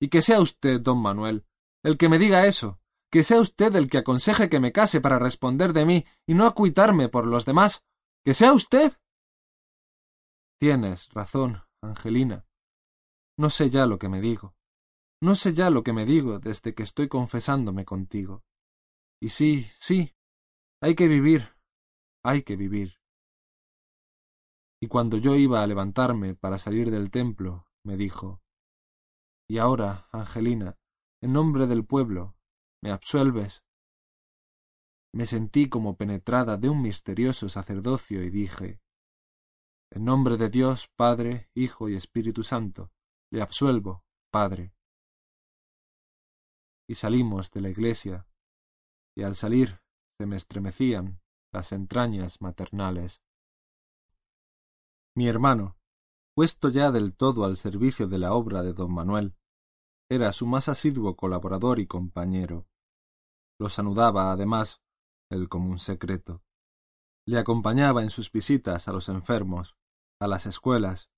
Y que sea usted, don Manuel, el que me diga eso, que sea usted el que aconseje que me case para responder de mí y no acuitarme por los demás, que sea usted. Tienes razón, Angelina. No sé ya lo que me digo. No sé ya lo que me digo desde que estoy confesándome contigo. Y sí, sí, hay que vivir, hay que vivir. Y cuando yo iba a levantarme para salir del templo, me dijo y ahora, Angelina, en nombre del pueblo, ¿me absuelves? Me sentí como penetrada de un misterioso sacerdocio y dije En nombre de Dios, Padre, Hijo y Espíritu Santo, le absuelvo, Padre. Y salimos de la iglesia, y al salir se me estremecían las entrañas maternales. Mi hermano, puesto ya del todo al servicio de la obra de don Manuel, era su más asiduo colaborador y compañero. Los anudaba, además, el común secreto. Le acompañaba en sus visitas a los enfermos, a las escuelas,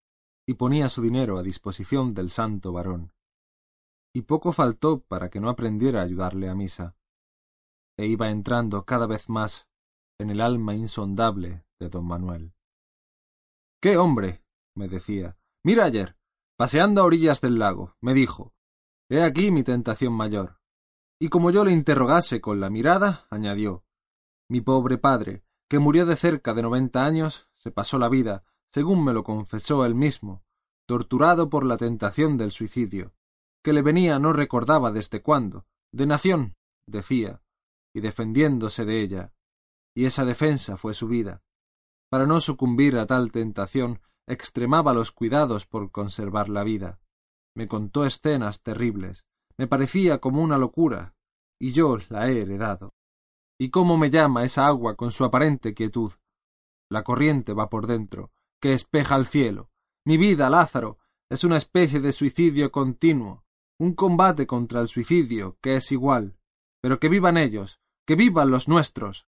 y ponía su dinero a disposición del santo varón. Y poco faltó para que no aprendiera a ayudarle a misa, e iba entrando cada vez más en el alma insondable de don Manuel. ¡Qué hombre! me decía. Mira ayer, paseando a orillas del lago, me dijo, He aquí mi tentación mayor. Y como yo le interrogase con la mirada, añadió Mi pobre padre, que murió de cerca de noventa años, se pasó la vida, según me lo confesó él mismo, torturado por la tentación del suicidio, que le venía no recordaba desde cuándo, de nación, decía, y defendiéndose de ella, y esa defensa fue su vida. Para no sucumbir a tal tentación, extremaba los cuidados por conservar la vida me contó escenas terribles, me parecía como una locura, y yo la he heredado. ¿Y cómo me llama esa agua con su aparente quietud? La corriente va por dentro, que espeja el cielo. Mi vida, Lázaro, es una especie de suicidio continuo, un combate contra el suicidio, que es igual. Pero que vivan ellos, que vivan los nuestros.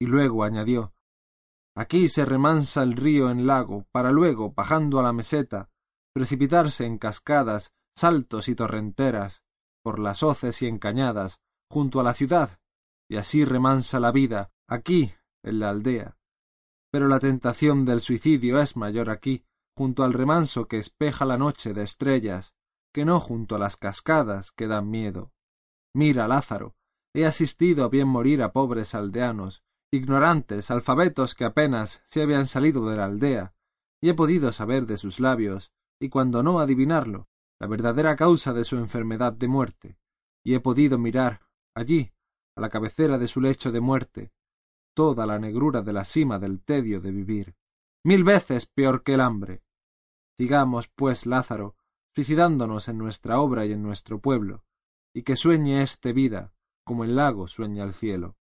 Y luego añadió Aquí se remansa el río en lago, para luego, bajando a la meseta, precipitarse en cascadas, saltos y torrenteras, por las hoces y encañadas, junto a la ciudad, y así remansa la vida, aquí, en la aldea. Pero la tentación del suicidio es mayor aquí, junto al remanso que espeja la noche de estrellas, que no junto a las cascadas que dan miedo. Mira, Lázaro, he asistido a bien morir a pobres aldeanos, ignorantes, alfabetos que apenas se habían salido de la aldea, y he podido saber de sus labios, y cuando no adivinarlo, la verdadera causa de su enfermedad de muerte, y he podido mirar, allí, a la cabecera de su lecho de muerte, toda la negrura de la cima del tedio de vivir, mil veces peor que el hambre. Sigamos, pues, Lázaro, suicidándonos en nuestra obra y en nuestro pueblo, y que sueñe este vida, como el lago sueña el cielo.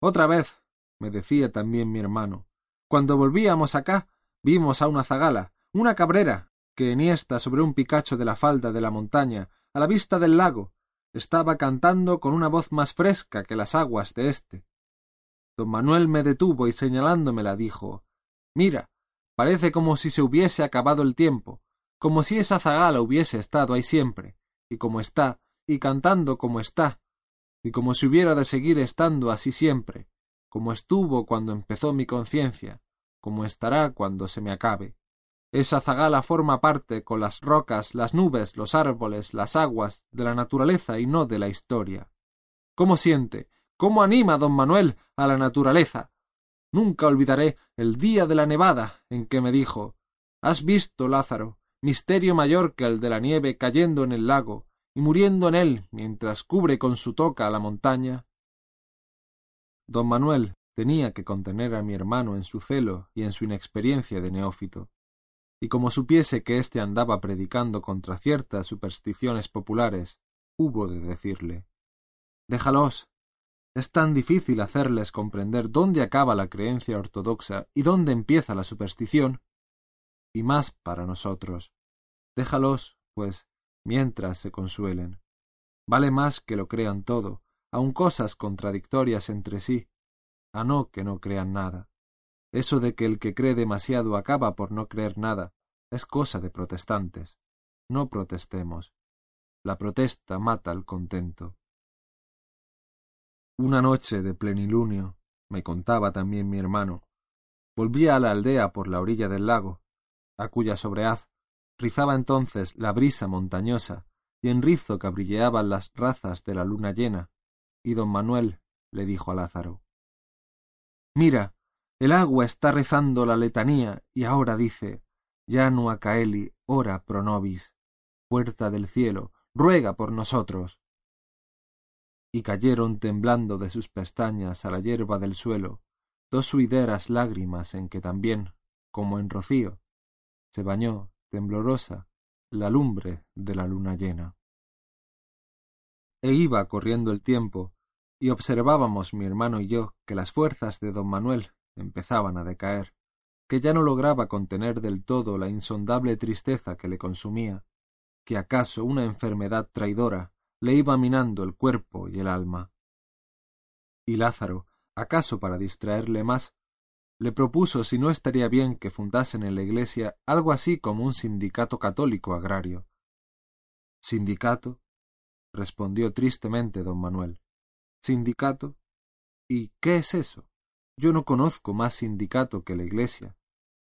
Otra vez, me decía también mi hermano, cuando volvíamos acá, vimos a una zagala, una cabrera, que enhiesta sobre un picacho de la falda de la montaña, a la vista del lago, estaba cantando con una voz más fresca que las aguas de éste. Don Manuel me detuvo y señalándomela dijo Mira, parece como si se hubiese acabado el tiempo, como si esa zagala hubiese estado ahí siempre, y como está, y cantando como está, y como si hubiera de seguir estando así siempre, como estuvo cuando empezó mi conciencia, como estará cuando se me acabe. Esa zagala forma parte con las rocas, las nubes, los árboles, las aguas, de la naturaleza y no de la historia. ¿Cómo siente, cómo anima don Manuel a la naturaleza? Nunca olvidaré el día de la nevada en que me dijo Has visto, Lázaro, misterio mayor que el de la nieve cayendo en el lago, y muriendo en él mientras cubre con su toca la montaña. Don Manuel tenía que contener a mi hermano en su celo y en su inexperiencia de neófito, y como supiese que éste andaba predicando contra ciertas supersticiones populares, hubo de decirle Déjalos. Es tan difícil hacerles comprender dónde acaba la creencia ortodoxa y dónde empieza la superstición. Y más para nosotros. Déjalos, pues, mientras se consuelen. Vale más que lo crean todo, aun cosas contradictorias entre sí, a no que no crean nada. Eso de que el que cree demasiado acaba por no creer nada es cosa de protestantes. No protestemos. La protesta mata al contento. Una noche de plenilunio, me contaba también mi hermano, volvía a la aldea por la orilla del lago, a cuya sobreaz rizaba entonces la brisa montañosa y en rizo cabrilleaban las razas de la luna llena, y don Manuel le dijo a Lázaro Mira, el agua está rezando la letanía y ahora dice Janua caeli ora pro nobis, puerta del cielo, ruega por nosotros. Y cayeron temblando de sus pestañas a la hierba del suelo dos suideras lágrimas en que también, como en rocío, se bañó temblorosa la lumbre de la luna llena. E iba corriendo el tiempo, y observábamos mi hermano y yo que las fuerzas de don Manuel empezaban a decaer, que ya no lograba contener del todo la insondable tristeza que le consumía, que acaso una enfermedad traidora le iba minando el cuerpo y el alma. Y Lázaro, acaso para distraerle más, le propuso si no estaría bien que fundasen en la Iglesia algo así como un sindicato católico agrario. ¿Sindicato? respondió tristemente don Manuel. ¿Sindicato? ¿Y qué es eso? Yo no conozco más sindicato que la Iglesia.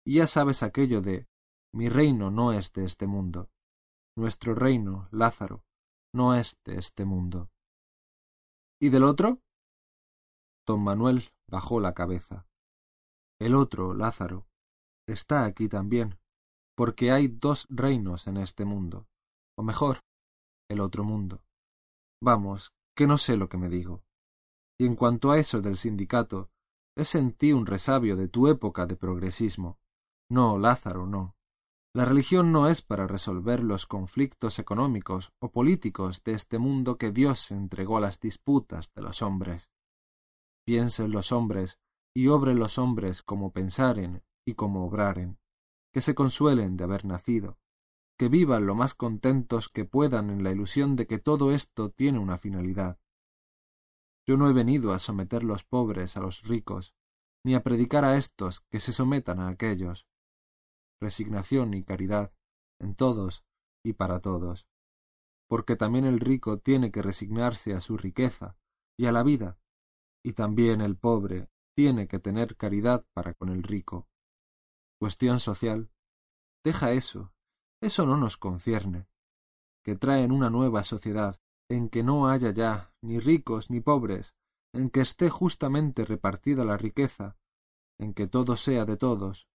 Y ya sabes aquello de mi reino no es de este mundo. Nuestro reino, Lázaro, no es de este mundo. ¿Y del otro? Don Manuel bajó la cabeza. El otro, Lázaro, está aquí también, porque hay dos reinos en este mundo, o mejor, el otro mundo. Vamos, que no sé lo que me digo. Y en cuanto a eso del sindicato, es en ti un resabio de tu época de progresismo. No, Lázaro, no. La religión no es para resolver los conflictos económicos o políticos de este mundo que Dios entregó a las disputas de los hombres. Piensen los hombres y obren los hombres como pensaren y como obraren, que se consuelen de haber nacido, que vivan lo más contentos que puedan en la ilusión de que todo esto tiene una finalidad. Yo no he venido a someter los pobres a los ricos, ni a predicar a éstos que se sometan a aquellos, resignación y caridad en todos y para todos, porque también el rico tiene que resignarse a su riqueza y a la vida, y también el pobre tiene que tener caridad para con el rico. Cuestión social. Deja eso, eso no nos concierne, que traen una nueva sociedad en que no haya ya ni ricos ni pobres, en que esté justamente repartida la riqueza, en que todo sea de todos,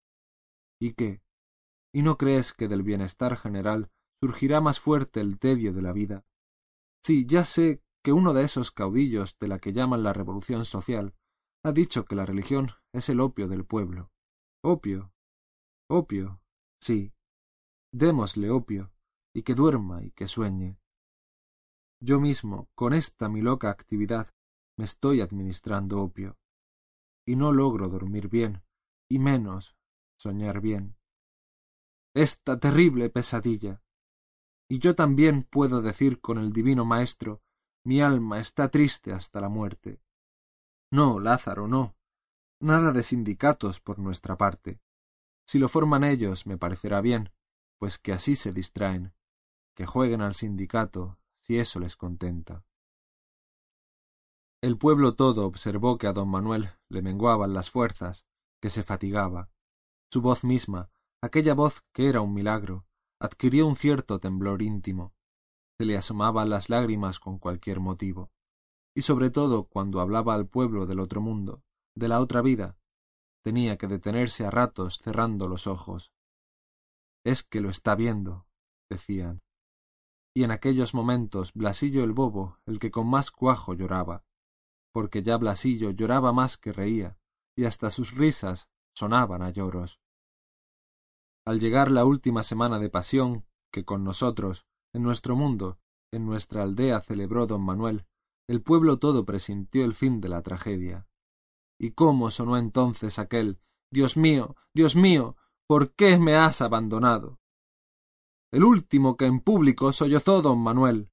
y que, ¿Y no crees que del bienestar general surgirá más fuerte el tedio de la vida? Sí, ya sé que uno de esos caudillos de la que llaman la revolución social ha dicho que la religión es el opio del pueblo. Opio. Opio. Sí. Démosle opio, y que duerma y que sueñe. Yo mismo, con esta mi loca actividad, me estoy administrando opio. Y no logro dormir bien, y menos soñar bien esta terrible pesadilla. Y yo también puedo decir con el divino Maestro, mi alma está triste hasta la muerte. No, Lázaro, no. Nada de sindicatos por nuestra parte. Si lo forman ellos, me parecerá bien, pues que así se distraen, que jueguen al sindicato, si eso les contenta. El pueblo todo observó que a don Manuel le menguaban las fuerzas, que se fatigaba. Su voz misma, aquella voz que era un milagro, adquirió un cierto temblor íntimo. Se le asomaban las lágrimas con cualquier motivo. Y sobre todo cuando hablaba al pueblo del otro mundo, de la otra vida, tenía que detenerse a ratos cerrando los ojos. Es que lo está viendo, decían. Y en aquellos momentos Blasillo el bobo, el que con más cuajo lloraba, porque ya Blasillo lloraba más que reía, y hasta sus risas sonaban a lloros. Al llegar la última semana de pasión que con nosotros, en nuestro mundo, en nuestra aldea celebró don Manuel, el pueblo todo presintió el fin de la tragedia. ¿Y cómo sonó entonces aquel Dios mío, Dios mío, ¿por qué me has abandonado? El último que en público sollozó don Manuel.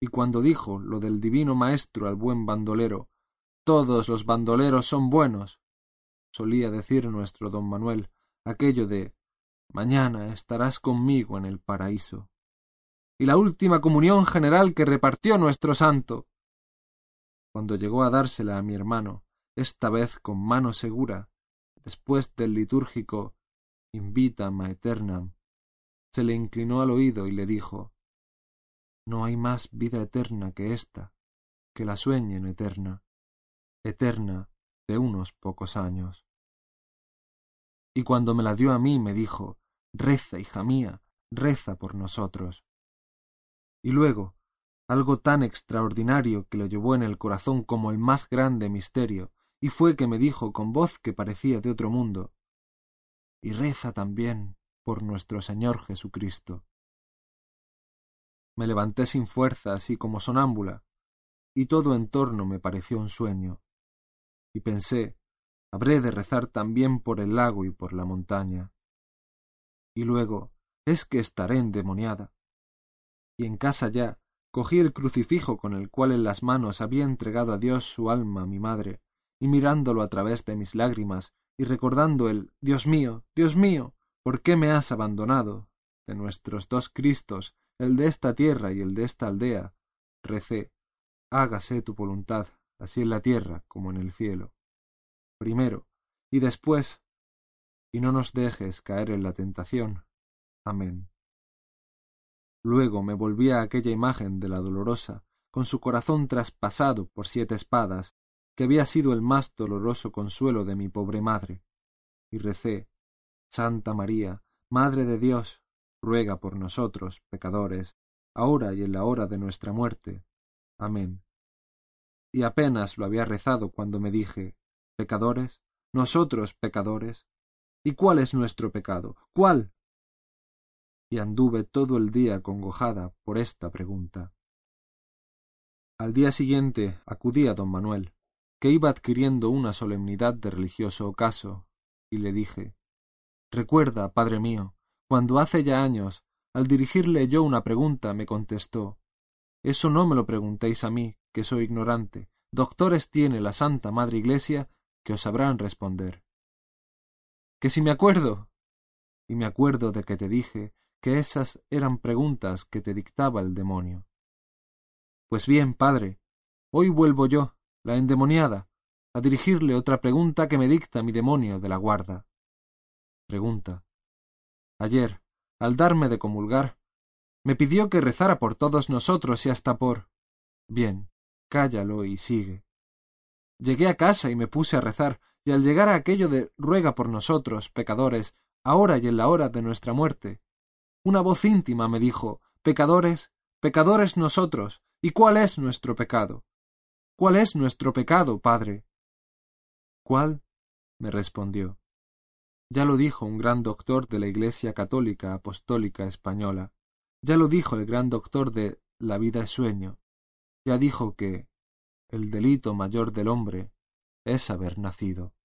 Y cuando dijo lo del divino maestro al buen bandolero, todos los bandoleros son buenos, solía decir nuestro don Manuel, aquello de mañana estarás conmigo en el paraíso. Y la última comunión general que repartió nuestro santo. Cuando llegó a dársela a mi hermano, esta vez con mano segura, después del litúrgico Invitam a Eternam, se le inclinó al oído y le dijo No hay más vida eterna que esta, que la sueñen eterna, eterna de unos pocos años y cuando me la dio a mí me dijo Reza, hija mía, reza por nosotros. Y luego, algo tan extraordinario que lo llevó en el corazón como el más grande misterio, y fue que me dijo con voz que parecía de otro mundo Y reza también por nuestro Señor Jesucristo. Me levanté sin fuerzas y como sonámbula, y todo en torno me pareció un sueño, y pensé habré de rezar también por el lago y por la montaña. Y luego, es que estaré endemoniada. Y en casa ya, cogí el crucifijo con el cual en las manos había entregado a Dios su alma a mi madre, y mirándolo a través de mis lágrimas, y recordando el Dios mío, Dios mío, ¿por qué me has abandonado? de nuestros dos Cristos, el de esta tierra y el de esta aldea, recé, hágase tu voluntad, así en la tierra como en el cielo primero, y después, y no nos dejes caer en la tentación. Amén. Luego me volví a aquella imagen de la dolorosa, con su corazón traspasado por siete espadas, que había sido el más doloroso consuelo de mi pobre madre, y recé Santa María, Madre de Dios, ruega por nosotros, pecadores, ahora y en la hora de nuestra muerte. Amén. Y apenas lo había rezado cuando me dije pecadores, nosotros pecadores. ¿Y cuál es nuestro pecado? ¿Cuál? y anduve todo el día congojada por esta pregunta. Al día siguiente acudí a don Manuel, que iba adquiriendo una solemnidad de religioso ocaso, y le dije Recuerda, padre mío, cuando hace ya años, al dirigirle yo una pregunta, me contestó Eso no me lo preguntéis a mí, que soy ignorante. Doctores tiene la Santa Madre Iglesia que os sabrán responder. ¿Que si me acuerdo? Y me acuerdo de que te dije que esas eran preguntas que te dictaba el demonio. Pues bien, padre, hoy vuelvo yo, la endemoniada, a dirigirle otra pregunta que me dicta mi demonio de la guarda. Pregunta. Ayer, al darme de comulgar, me pidió que rezara por todos nosotros y hasta por. Bien, cállalo y sigue. Llegué a casa y me puse a rezar, y al llegar a aquello de ruega por nosotros, pecadores, ahora y en la hora de nuestra muerte, una voz íntima me dijo Pecadores, pecadores nosotros, ¿y cuál es nuestro pecado? ¿Cuál es nuestro pecado, Padre? ¿Cuál? me respondió. Ya lo dijo un gran doctor de la Iglesia Católica Apostólica Española, ya lo dijo el gran doctor de La vida es sueño, ya dijo que el delito mayor del hombre es haber nacido.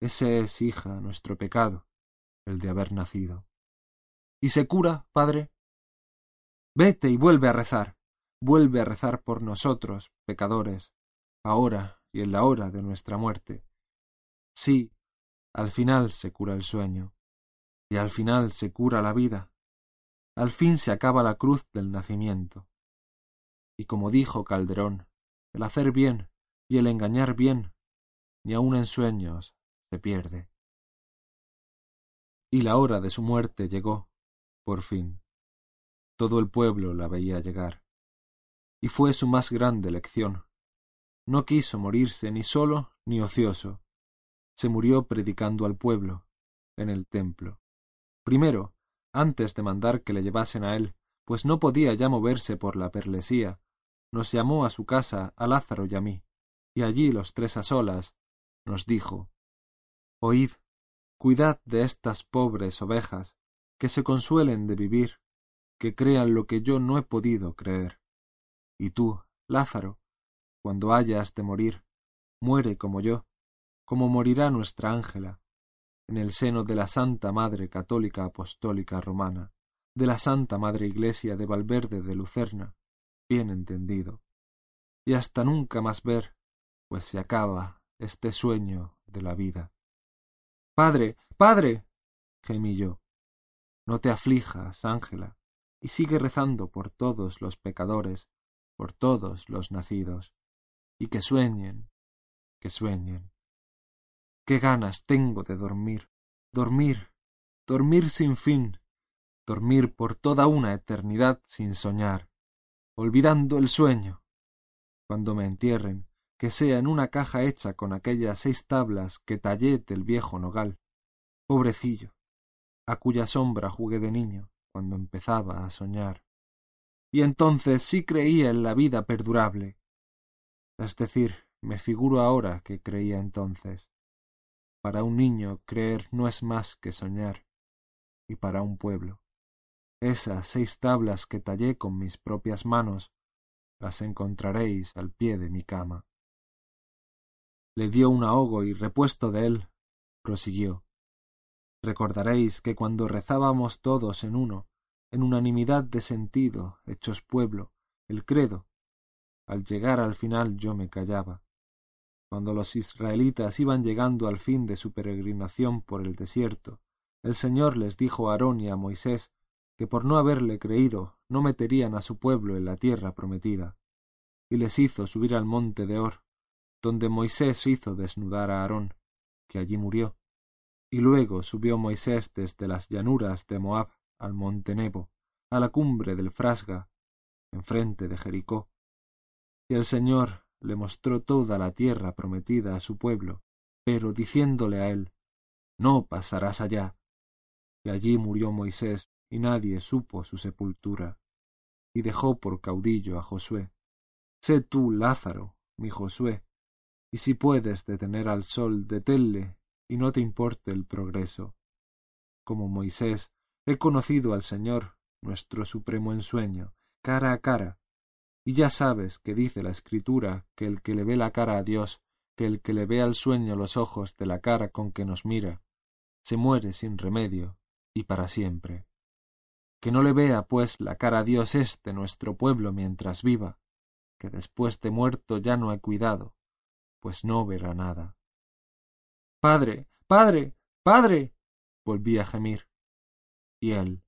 Ese es, hija, nuestro pecado, el de haber nacido. ¿Y se cura, padre? Vete y vuelve a rezar, vuelve a rezar por nosotros, pecadores, ahora y en la hora de nuestra muerte. Sí, al final se cura el sueño, y al final se cura la vida, al fin se acaba la cruz del nacimiento. Y como dijo Calderón, el hacer bien y el engañar bien, ni aun en sueños se pierde. Y la hora de su muerte llegó, por fin. Todo el pueblo la veía llegar. Y fue su más grande lección. No quiso morirse ni solo ni ocioso. Se murió predicando al pueblo, en el templo. Primero, antes de mandar que le llevasen a él, pues no podía ya moverse por la perlesía, nos llamó a su casa a Lázaro y a mí, y allí los tres a solas, nos dijo Oíd, cuidad de estas pobres ovejas, que se consuelen de vivir, que crean lo que yo no he podido creer. Y tú, Lázaro, cuando hayas de morir, muere como yo, como morirá nuestra Ángela, en el seno de la Santa Madre Católica Apostólica Romana, de la Santa Madre Iglesia de Valverde de Lucerna, bien entendido, y hasta nunca más ver, pues se acaba este sueño de la vida. Padre, padre, gemí yo, no te aflijas, Ángela, y sigue rezando por todos los pecadores, por todos los nacidos, y que sueñen, que sueñen. Qué ganas tengo de dormir, dormir, dormir sin fin, dormir por toda una eternidad sin soñar, olvidando el sueño. Cuando me entierren, que sea en una caja hecha con aquellas seis tablas que tallé del viejo nogal. Pobrecillo, a cuya sombra jugué de niño cuando empezaba a soñar. Y entonces sí creía en la vida perdurable. Es decir, me figuro ahora que creía entonces. Para un niño creer no es más que soñar, y para un pueblo. Esas seis tablas que tallé con mis propias manos las encontraréis al pie de mi cama. Le dio un ahogo y repuesto de él, prosiguió. Recordaréis que cuando rezábamos todos en uno, en unanimidad de sentido, hechos pueblo, el credo, al llegar al final yo me callaba. Cuando los israelitas iban llegando al fin de su peregrinación por el desierto, el Señor les dijo a Aarón y a Moisés que por no haberle creído no meterían a su pueblo en la tierra prometida, y les hizo subir al monte de Or, donde Moisés hizo desnudar a Aarón, que allí murió, y luego subió Moisés desde las llanuras de Moab al monte Nebo, a la cumbre del Frasga, enfrente de Jericó. Y el Señor le mostró toda la tierra prometida a su pueblo, pero diciéndole a él, No pasarás allá. Y allí murió Moisés, y nadie supo su sepultura. Y dejó por caudillo a Josué. Sé tú, Lázaro, mi Josué, y si puedes detener al sol, deténle y no te importe el progreso. Como Moisés, he conocido al Señor, nuestro supremo ensueño, cara a cara, y ya sabes que dice la Escritura que el que le ve la cara a Dios, que el que le ve al sueño los ojos de la cara con que nos mira, se muere sin remedio y para siempre. Que no le vea, pues, la cara a Dios este nuestro pueblo mientras viva, que después de muerto ya no he cuidado, pues no verá nada. Padre, padre, padre. volví a gemir. Y él,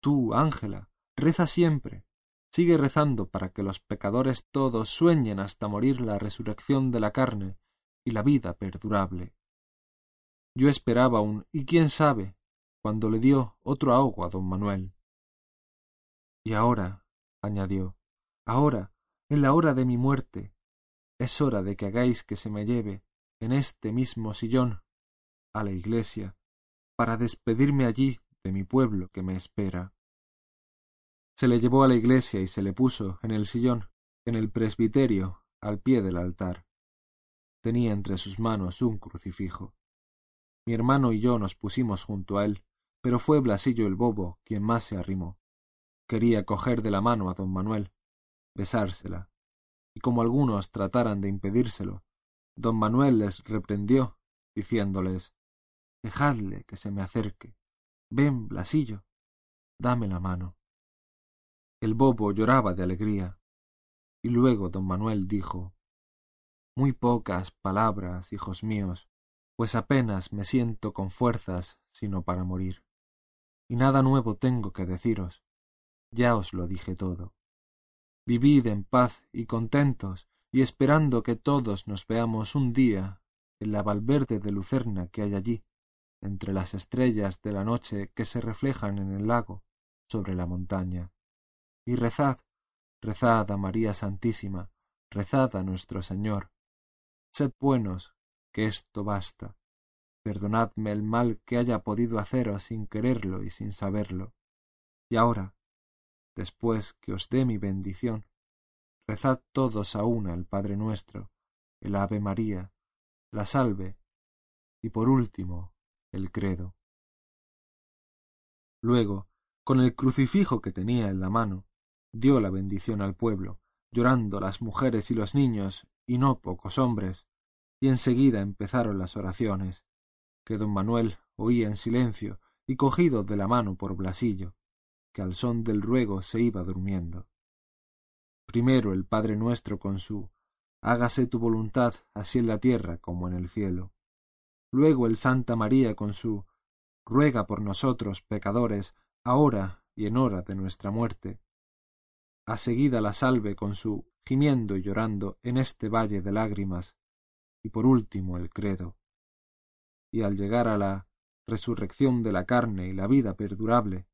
tú, Ángela, reza siempre, sigue rezando para que los pecadores todos sueñen hasta morir la resurrección de la carne y la vida perdurable. Yo esperaba un y quién sabe, cuando le dio otro ahogo a don Manuel. Y ahora, añadió, ahora, en la hora de mi muerte, es hora de que hagáis que se me lleve en este mismo sillón a la iglesia para despedirme allí de mi pueblo que me espera. Se le llevó a la iglesia y se le puso en el sillón, en el presbiterio, al pie del altar. Tenía entre sus manos un crucifijo. Mi hermano y yo nos pusimos junto a él, pero fue Blasillo el bobo quien más se arrimó. Quería coger de la mano a don Manuel, besársela, y como algunos trataran de impedírselo, don Manuel les reprendió, diciéndoles Dejadle que se me acerque. Ven, Blasillo, dame la mano. El bobo lloraba de alegría, y luego don Manuel dijo Muy pocas palabras, hijos míos, pues apenas me siento con fuerzas sino para morir. Y nada nuevo tengo que deciros, ya os lo dije todo. Vivid en paz y contentos, y esperando que todos nos veamos un día en la valverde de lucerna que hay allí, entre las estrellas de la noche que se reflejan en el lago sobre la montaña. Y rezad, rezad a María Santísima, rezad a nuestro Señor. Sed buenos, que esto basta. Perdonadme el mal que haya podido haceros sin quererlo y sin saberlo. Y ahora, después que os dé mi bendición, rezad todos a una el Padre nuestro, el Ave María, la salve, y por último el credo. Luego, con el crucifijo que tenía en la mano, dio la bendición al pueblo, llorando las mujeres y los niños, y no pocos hombres, y enseguida empezaron las oraciones, que don Manuel oía en silencio y cogido de la mano por Blasillo, que al son del ruego se iba durmiendo. Primero el Padre nuestro con su hágase tu voluntad así en la tierra como en el cielo. Luego el Santa María con su ruega por nosotros pecadores, ahora y en hora de nuestra muerte. A seguida la salve con su gimiendo y llorando en este valle de lágrimas, y por último el credo. Y al llegar a la resurrección de la carne y la vida perdurable,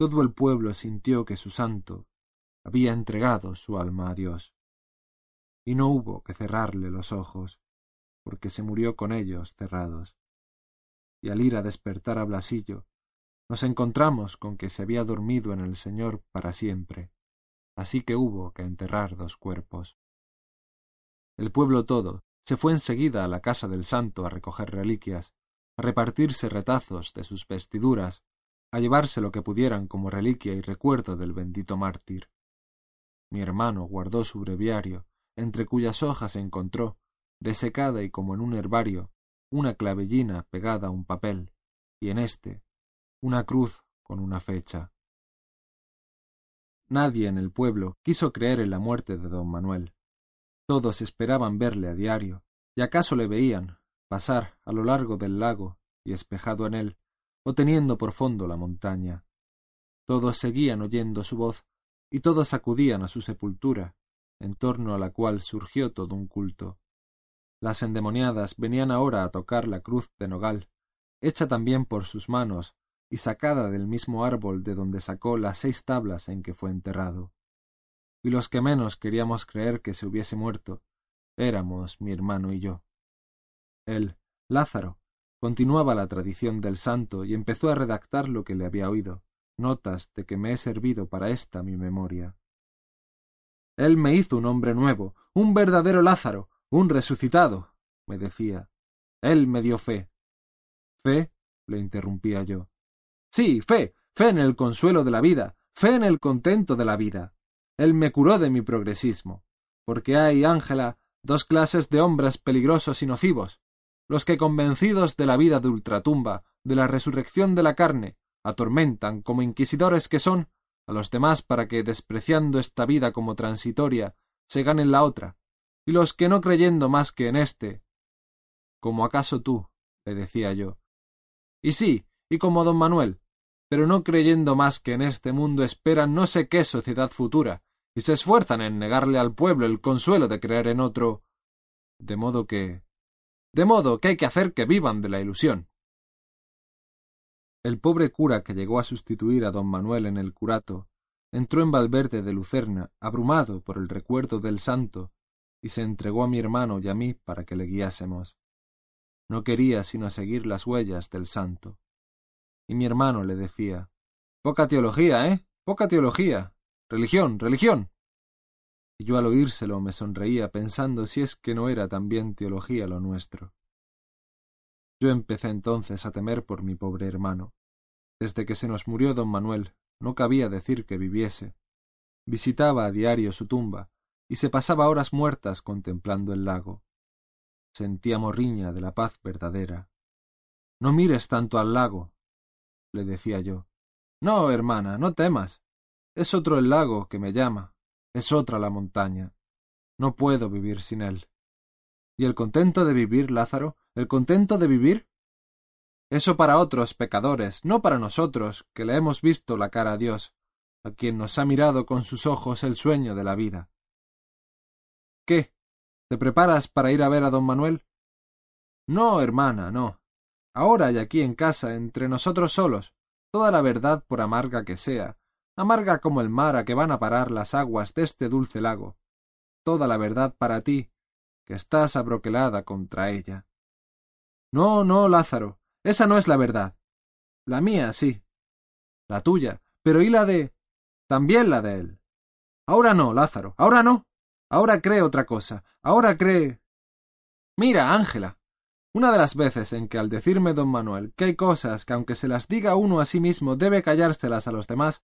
todo el pueblo sintió que su santo había entregado su alma a Dios, y no hubo que cerrarle los ojos, porque se murió con ellos cerrados. Y al ir a despertar a Blasillo, nos encontramos con que se había dormido en el Señor para siempre, así que hubo que enterrar dos cuerpos. El pueblo todo se fue enseguida a la casa del santo a recoger reliquias, a repartirse retazos de sus vestiduras, a llevarse lo que pudieran como reliquia y recuerdo del bendito mártir. Mi hermano guardó su breviario, entre cuyas hojas encontró, desecada y como en un herbario, una clavellina pegada a un papel, y en éste una cruz con una fecha. Nadie en el pueblo quiso creer en la muerte de don Manuel. Todos esperaban verle a diario, y acaso le veían pasar a lo largo del lago y espejado en él, o teniendo por fondo la montaña. Todos seguían oyendo su voz, y todos acudían a su sepultura, en torno a la cual surgió todo un culto. Las endemoniadas venían ahora a tocar la cruz de nogal, hecha también por sus manos y sacada del mismo árbol de donde sacó las seis tablas en que fue enterrado. Y los que menos queríamos creer que se hubiese muerto, éramos mi hermano y yo. Él, Lázaro, continuaba la tradición del santo y empezó a redactar lo que le había oído, notas de que me he servido para esta mi memoria. Él me hizo un hombre nuevo, un verdadero Lázaro, un resucitado, me decía. Él me dio fe. ¿Fe? le interrumpía yo. Sí, fe, fe en el consuelo de la vida, fe en el contento de la vida. Él me curó de mi progresismo, porque hay, Ángela, dos clases de hombres peligrosos y nocivos, los que convencidos de la vida de ultratumba, de la resurrección de la carne, atormentan, como inquisidores que son, a los demás para que, despreciando esta vida como transitoria, se ganen la otra, y los que no creyendo más que en éste, como acaso tú, le decía yo. Y sí, y como don Manuel, pero no creyendo más que en este mundo esperan no sé qué sociedad futura, y se esfuerzan en negarle al pueblo el consuelo de creer en otro. De modo que. De modo que hay que hacer que vivan de la ilusión. El pobre cura que llegó a sustituir a don Manuel en el curato entró en Valverde de Lucerna, abrumado por el recuerdo del santo, y se entregó a mi hermano y a mí para que le guiásemos. No quería sino seguir las huellas del santo. Y mi hermano le decía Poca teología, ¿eh? Poca teología. Religión, religión. Y yo al oírselo me sonreía pensando si es que no era también teología lo nuestro. Yo empecé entonces a temer por mi pobre hermano. Desde que se nos murió don Manuel, no cabía decir que viviese. Visitaba a diario su tumba, y se pasaba horas muertas contemplando el lago. Sentía morriña de la paz verdadera. No mires tanto al lago, le decía yo. No, hermana, no temas. Es otro el lago que me llama, es otra la montaña. No puedo vivir sin él. ¿Y el contento de vivir, Lázaro? ¿El contento de vivir? Eso para otros pecadores, no para nosotros, que le hemos visto la cara a Dios, a quien nos ha mirado con sus ojos el sueño de la vida. ¿Qué? ¿Te preparas para ir a ver a don Manuel? No, hermana, no. Ahora y aquí en casa, entre nosotros solos, toda la verdad por amarga que sea, amarga como el mar a que van a parar las aguas de este dulce lago, toda la verdad para ti, que estás abroquelada contra ella. No, no, Lázaro, esa no es la verdad. La mía, sí. La tuya. Pero ¿y la de... también la de él? Ahora no, Lázaro. Ahora no. Ahora cree otra cosa. Ahora cree... Mira, Ángela. Una de las veces en que al decirme don Manuel que hay cosas que aunque se las diga uno a sí mismo debe callárselas a los demás,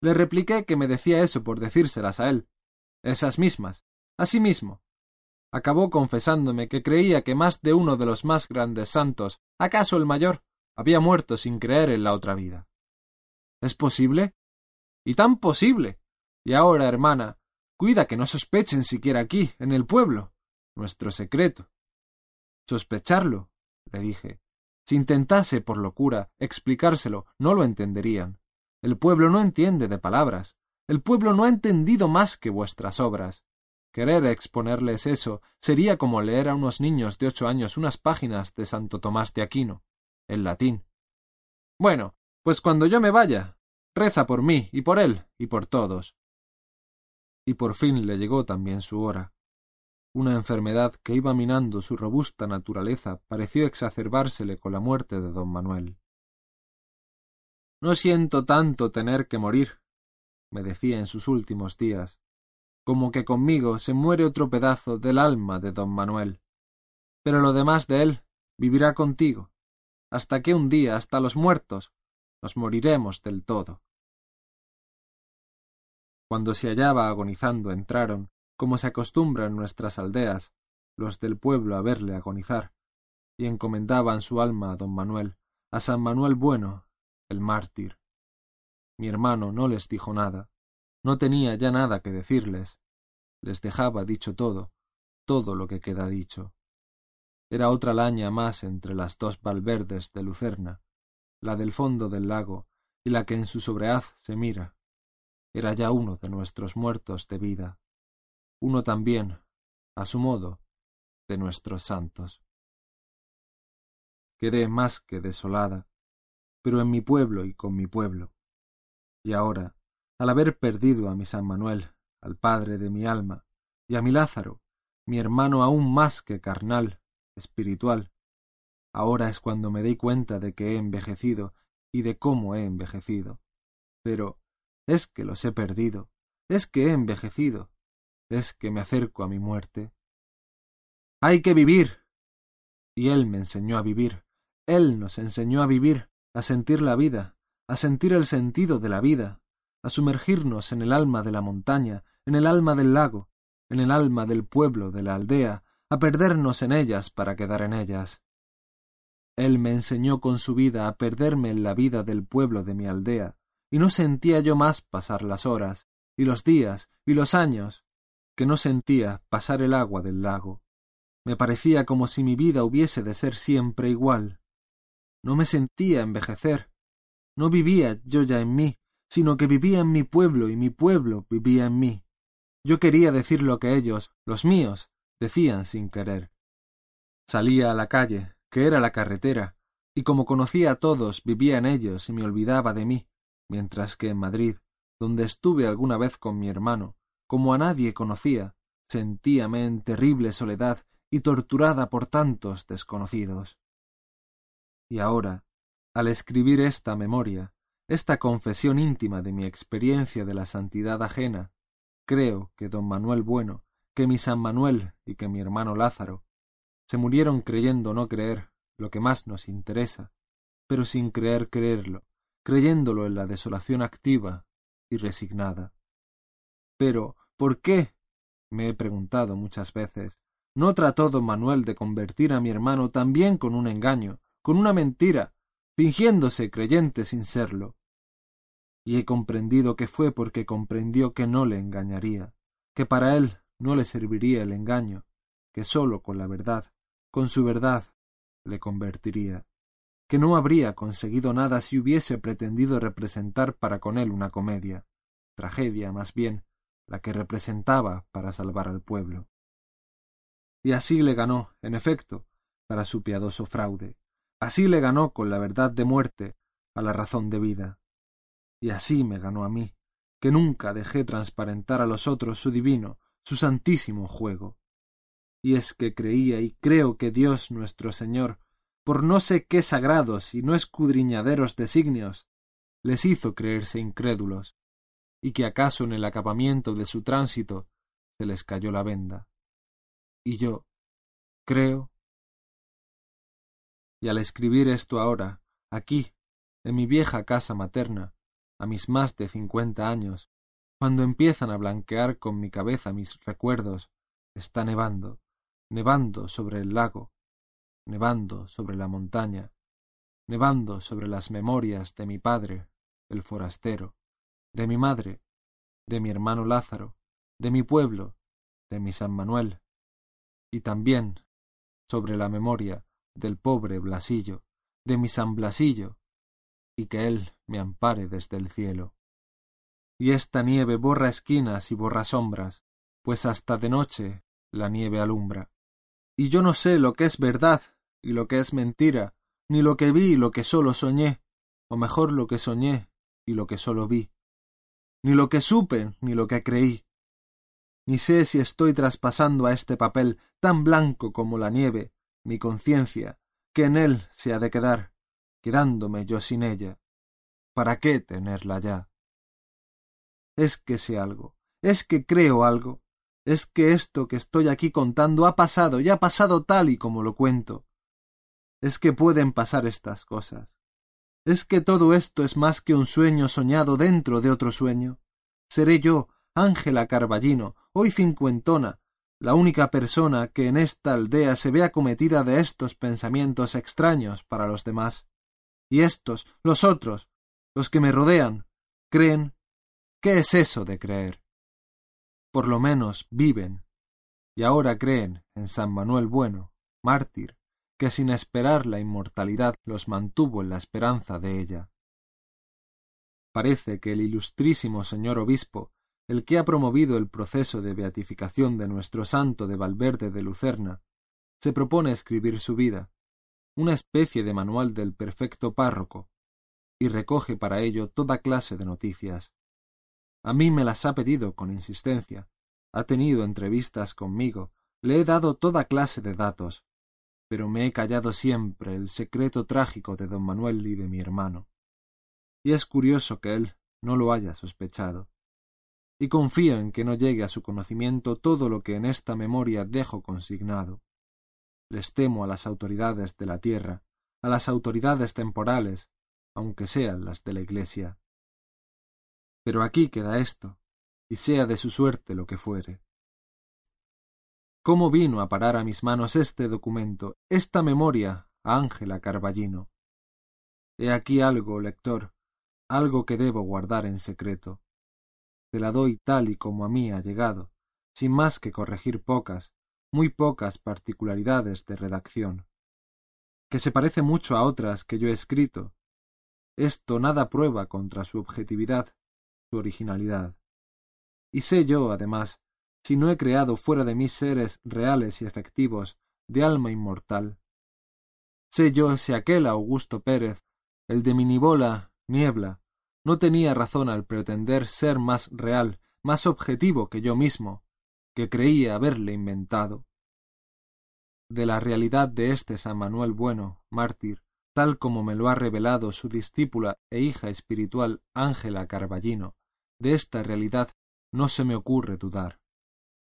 le repliqué que me decía eso por decírselas a él. Esas mismas. A sí mismo acabó confesándome que creía que más de uno de los más grandes santos, acaso el mayor, había muerto sin creer en la otra vida. ¿Es posible? Y tan posible. Y ahora, hermana, cuida que no sospechen siquiera aquí, en el pueblo, nuestro secreto. Sospecharlo, le dije. Si intentase, por locura, explicárselo, no lo entenderían. El pueblo no entiende de palabras. El pueblo no ha entendido más que vuestras obras. Querer exponerles eso sería como leer a unos niños de ocho años unas páginas de Santo Tomás de Aquino, en latín. Bueno, pues cuando yo me vaya, reza por mí y por él y por todos. Y por fin le llegó también su hora. Una enfermedad que iba minando su robusta naturaleza pareció exacerbársele con la muerte de don Manuel. No siento tanto tener que morir, me decía en sus últimos días, como que conmigo se muere otro pedazo del alma de don Manuel. Pero lo demás de él vivirá contigo, hasta que un día, hasta los muertos, nos moriremos del todo. Cuando se hallaba agonizando entraron, como se acostumbra en nuestras aldeas, los del pueblo a verle agonizar, y encomendaban su alma a don Manuel, a San Manuel Bueno, el mártir. Mi hermano no les dijo nada, no tenía ya nada que decirles. Les dejaba dicho todo, todo lo que queda dicho. Era otra laña más entre las dos valverdes de Lucerna, la del fondo del lago y la que en su sobreaz se mira. Era ya uno de nuestros muertos de vida, uno también, a su modo, de nuestros santos. Quedé más que desolada, pero en mi pueblo y con mi pueblo. Y ahora, al haber perdido a mi San Manuel, al padre de mi alma, y a mi Lázaro, mi hermano aún más que carnal, espiritual. Ahora es cuando me doy cuenta de que he envejecido y de cómo he envejecido. Pero es que los he perdido, es que he envejecido, es que me acerco a mi muerte. Hay que vivir. Y él me enseñó a vivir, él nos enseñó a vivir, a sentir la vida, a sentir el sentido de la vida, a sumergirnos en el alma de la montaña, en el alma del lago, en el alma del pueblo, de la aldea, a perdernos en ellas para quedar en ellas. Él me enseñó con su vida a perderme en la vida del pueblo de mi aldea, y no sentía yo más pasar las horas, y los días, y los años, que no sentía pasar el agua del lago. Me parecía como si mi vida hubiese de ser siempre igual. No me sentía envejecer. No vivía yo ya en mí, sino que vivía en mi pueblo y mi pueblo vivía en mí. Yo quería decir lo que ellos, los míos, decían sin querer. Salía a la calle, que era la carretera, y como conocía a todos, vivía en ellos y me olvidaba de mí, mientras que en Madrid, donde estuve alguna vez con mi hermano, como a nadie conocía, sentíame en terrible soledad y torturada por tantos desconocidos. Y ahora, al escribir esta memoria, esta confesión íntima de mi experiencia de la santidad ajena, creo que don Manuel Bueno, que mi San Manuel y que mi hermano Lázaro se murieron creyendo no creer lo que más nos interesa, pero sin creer creerlo, creyéndolo en la desolación activa y resignada. Pero, ¿por qué? me he preguntado muchas veces. ¿No trató don Manuel de convertir a mi hermano también con un engaño, con una mentira, fingiéndose creyente sin serlo? Y he comprendido que fue porque comprendió que no le engañaría, que para él no le serviría el engaño, que sólo con la verdad, con su verdad, le convertiría, que no habría conseguido nada si hubiese pretendido representar para con él una comedia, tragedia más bien, la que representaba para salvar al pueblo. Y así le ganó, en efecto, para su piadoso fraude, así le ganó con la verdad de muerte a la razón de vida. Y así me ganó a mí, que nunca dejé transparentar a los otros su divino, su santísimo juego. Y es que creía y creo que Dios nuestro Señor, por no sé qué sagrados y no escudriñaderos designios, les hizo creerse incrédulos, y que acaso en el acabamiento de su tránsito se les cayó la venda. Y yo creo. Y al escribir esto ahora, aquí, en mi vieja casa materna, a mis más de cincuenta años, cuando empiezan a blanquear con mi cabeza mis recuerdos, está nevando, nevando sobre el lago, nevando sobre la montaña, nevando sobre las memorias de mi padre, el forastero, de mi madre, de mi hermano Lázaro, de mi pueblo, de mi San Manuel, y también sobre la memoria del pobre Blasillo, de mi San Blasillo, y que él me ampare desde el cielo y esta nieve borra esquinas y borra sombras, pues hasta de noche la nieve alumbra. Y yo no sé lo que es verdad y lo que es mentira, ni lo que vi y lo que solo soñé, o mejor lo que soñé y lo que solo vi, ni lo que supe ni lo que creí. Ni sé si estoy traspasando a este papel tan blanco como la nieve, mi conciencia, que en él se ha de quedar, quedándome yo sin ella. ¿Para qué tenerla ya? es que sé algo, es que creo algo, es que esto que estoy aquí contando ha pasado y ha pasado tal y como lo cuento. Es que pueden pasar estas cosas. Es que todo esto es más que un sueño soñado dentro de otro sueño. Seré yo, Ángela Carballino, hoy cincuentona, la única persona que en esta aldea se ve acometida de estos pensamientos extraños para los demás. Y estos, los otros, los que me rodean, creen ¿Qué es eso de creer? Por lo menos viven, y ahora creen en San Manuel Bueno, mártir, que sin esperar la inmortalidad los mantuvo en la esperanza de ella. Parece que el ilustrísimo señor obispo, el que ha promovido el proceso de beatificación de nuestro santo de Valverde de Lucerna, se propone escribir su vida, una especie de manual del perfecto párroco, y recoge para ello toda clase de noticias, a mí me las ha pedido con insistencia. Ha tenido entrevistas conmigo. Le he dado toda clase de datos. Pero me he callado siempre el secreto trágico de don Manuel y de mi hermano. Y es curioso que él no lo haya sospechado. Y confío en que no llegue a su conocimiento todo lo que en esta memoria dejo consignado. Les temo a las autoridades de la tierra, a las autoridades temporales, aunque sean las de la Iglesia. Pero aquí queda esto, y sea de su suerte lo que fuere. ¿Cómo vino a parar a mis manos este documento, esta memoria, a Ángela Carballino? He aquí algo, lector, algo que debo guardar en secreto. Te la doy tal y como a mí ha llegado, sin más que corregir pocas, muy pocas particularidades de redacción, que se parece mucho a otras que yo he escrito. Esto nada prueba contra su objetividad, su originalidad. Y sé yo, además, si no he creado fuera de mí seres reales y efectivos, de alma inmortal. Sé yo si aquel Augusto Pérez, el de Minibola, Niebla, no tenía razón al pretender ser más real, más objetivo que yo mismo, que creía haberle inventado. De la realidad de este San Manuel Bueno, mártir, tal como me lo ha revelado su discípula e hija espiritual Ángela Carballino, de esta realidad no se me ocurre dudar.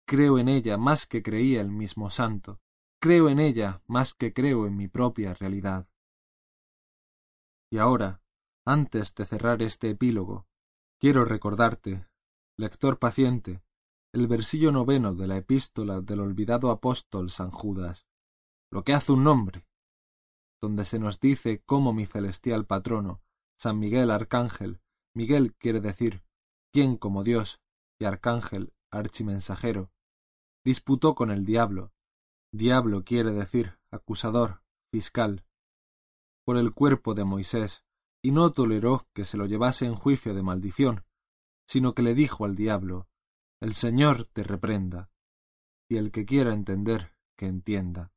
Creo en ella más que creía el mismo santo, creo en ella más que creo en mi propia realidad. Y ahora, antes de cerrar este epílogo, quiero recordarte, lector paciente, el versillo noveno de la epístola del olvidado apóstol San Judas, lo que hace un nombre, donde se nos dice cómo mi celestial patrono, San Miguel Arcángel, Miguel quiere decir, quien como Dios, y Arcángel, archimensajero, disputó con el diablo, diablo quiere decir acusador, fiscal, por el cuerpo de Moisés, y no toleró que se lo llevase en juicio de maldición, sino que le dijo al diablo, El Señor te reprenda, y el que quiera entender, que entienda.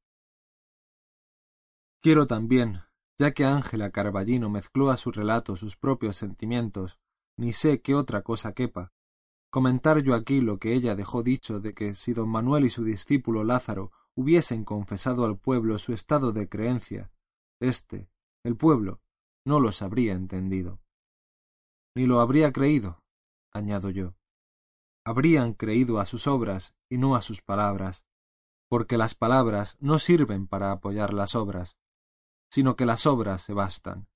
Quiero también, ya que Ángela Carballino mezcló a su relato sus propios sentimientos, ni sé qué otra cosa quepa, comentar yo aquí lo que ella dejó dicho de que si don Manuel y su discípulo Lázaro hubiesen confesado al pueblo su estado de creencia, éste, el pueblo, no los habría entendido. Ni lo habría creído, añado yo. Habrían creído a sus obras y no a sus palabras, porque las palabras no sirven para apoyar las obras, sino que las obras se bastan.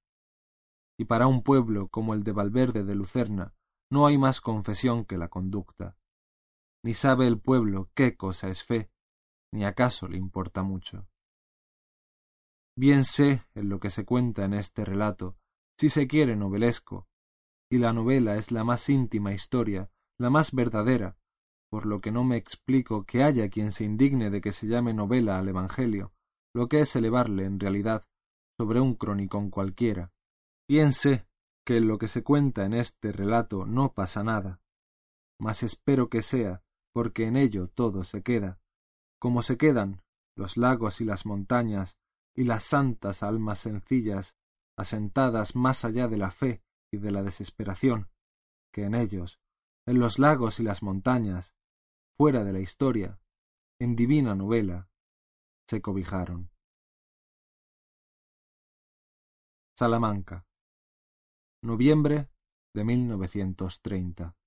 Y para un pueblo como el de Valverde de Lucerna no hay más confesión que la conducta. Ni sabe el pueblo qué cosa es fe, ni acaso le importa mucho. Bien sé en lo que se cuenta en este relato, si se quiere novelesco, y la novela es la más íntima historia, la más verdadera, por lo que no me explico que haya quien se indigne de que se llame novela al Evangelio, lo que es elevarle en realidad sobre un cronicón cualquiera. Bien sé que en lo que se cuenta en este relato no pasa nada, mas espero que sea, porque en ello todo se queda, como se quedan los lagos y las montañas y las santas almas sencillas, asentadas más allá de la fe y de la desesperación, que en ellos, en los lagos y las montañas, fuera de la historia, en divina novela, se cobijaron. Salamanca, noviembre de 1930.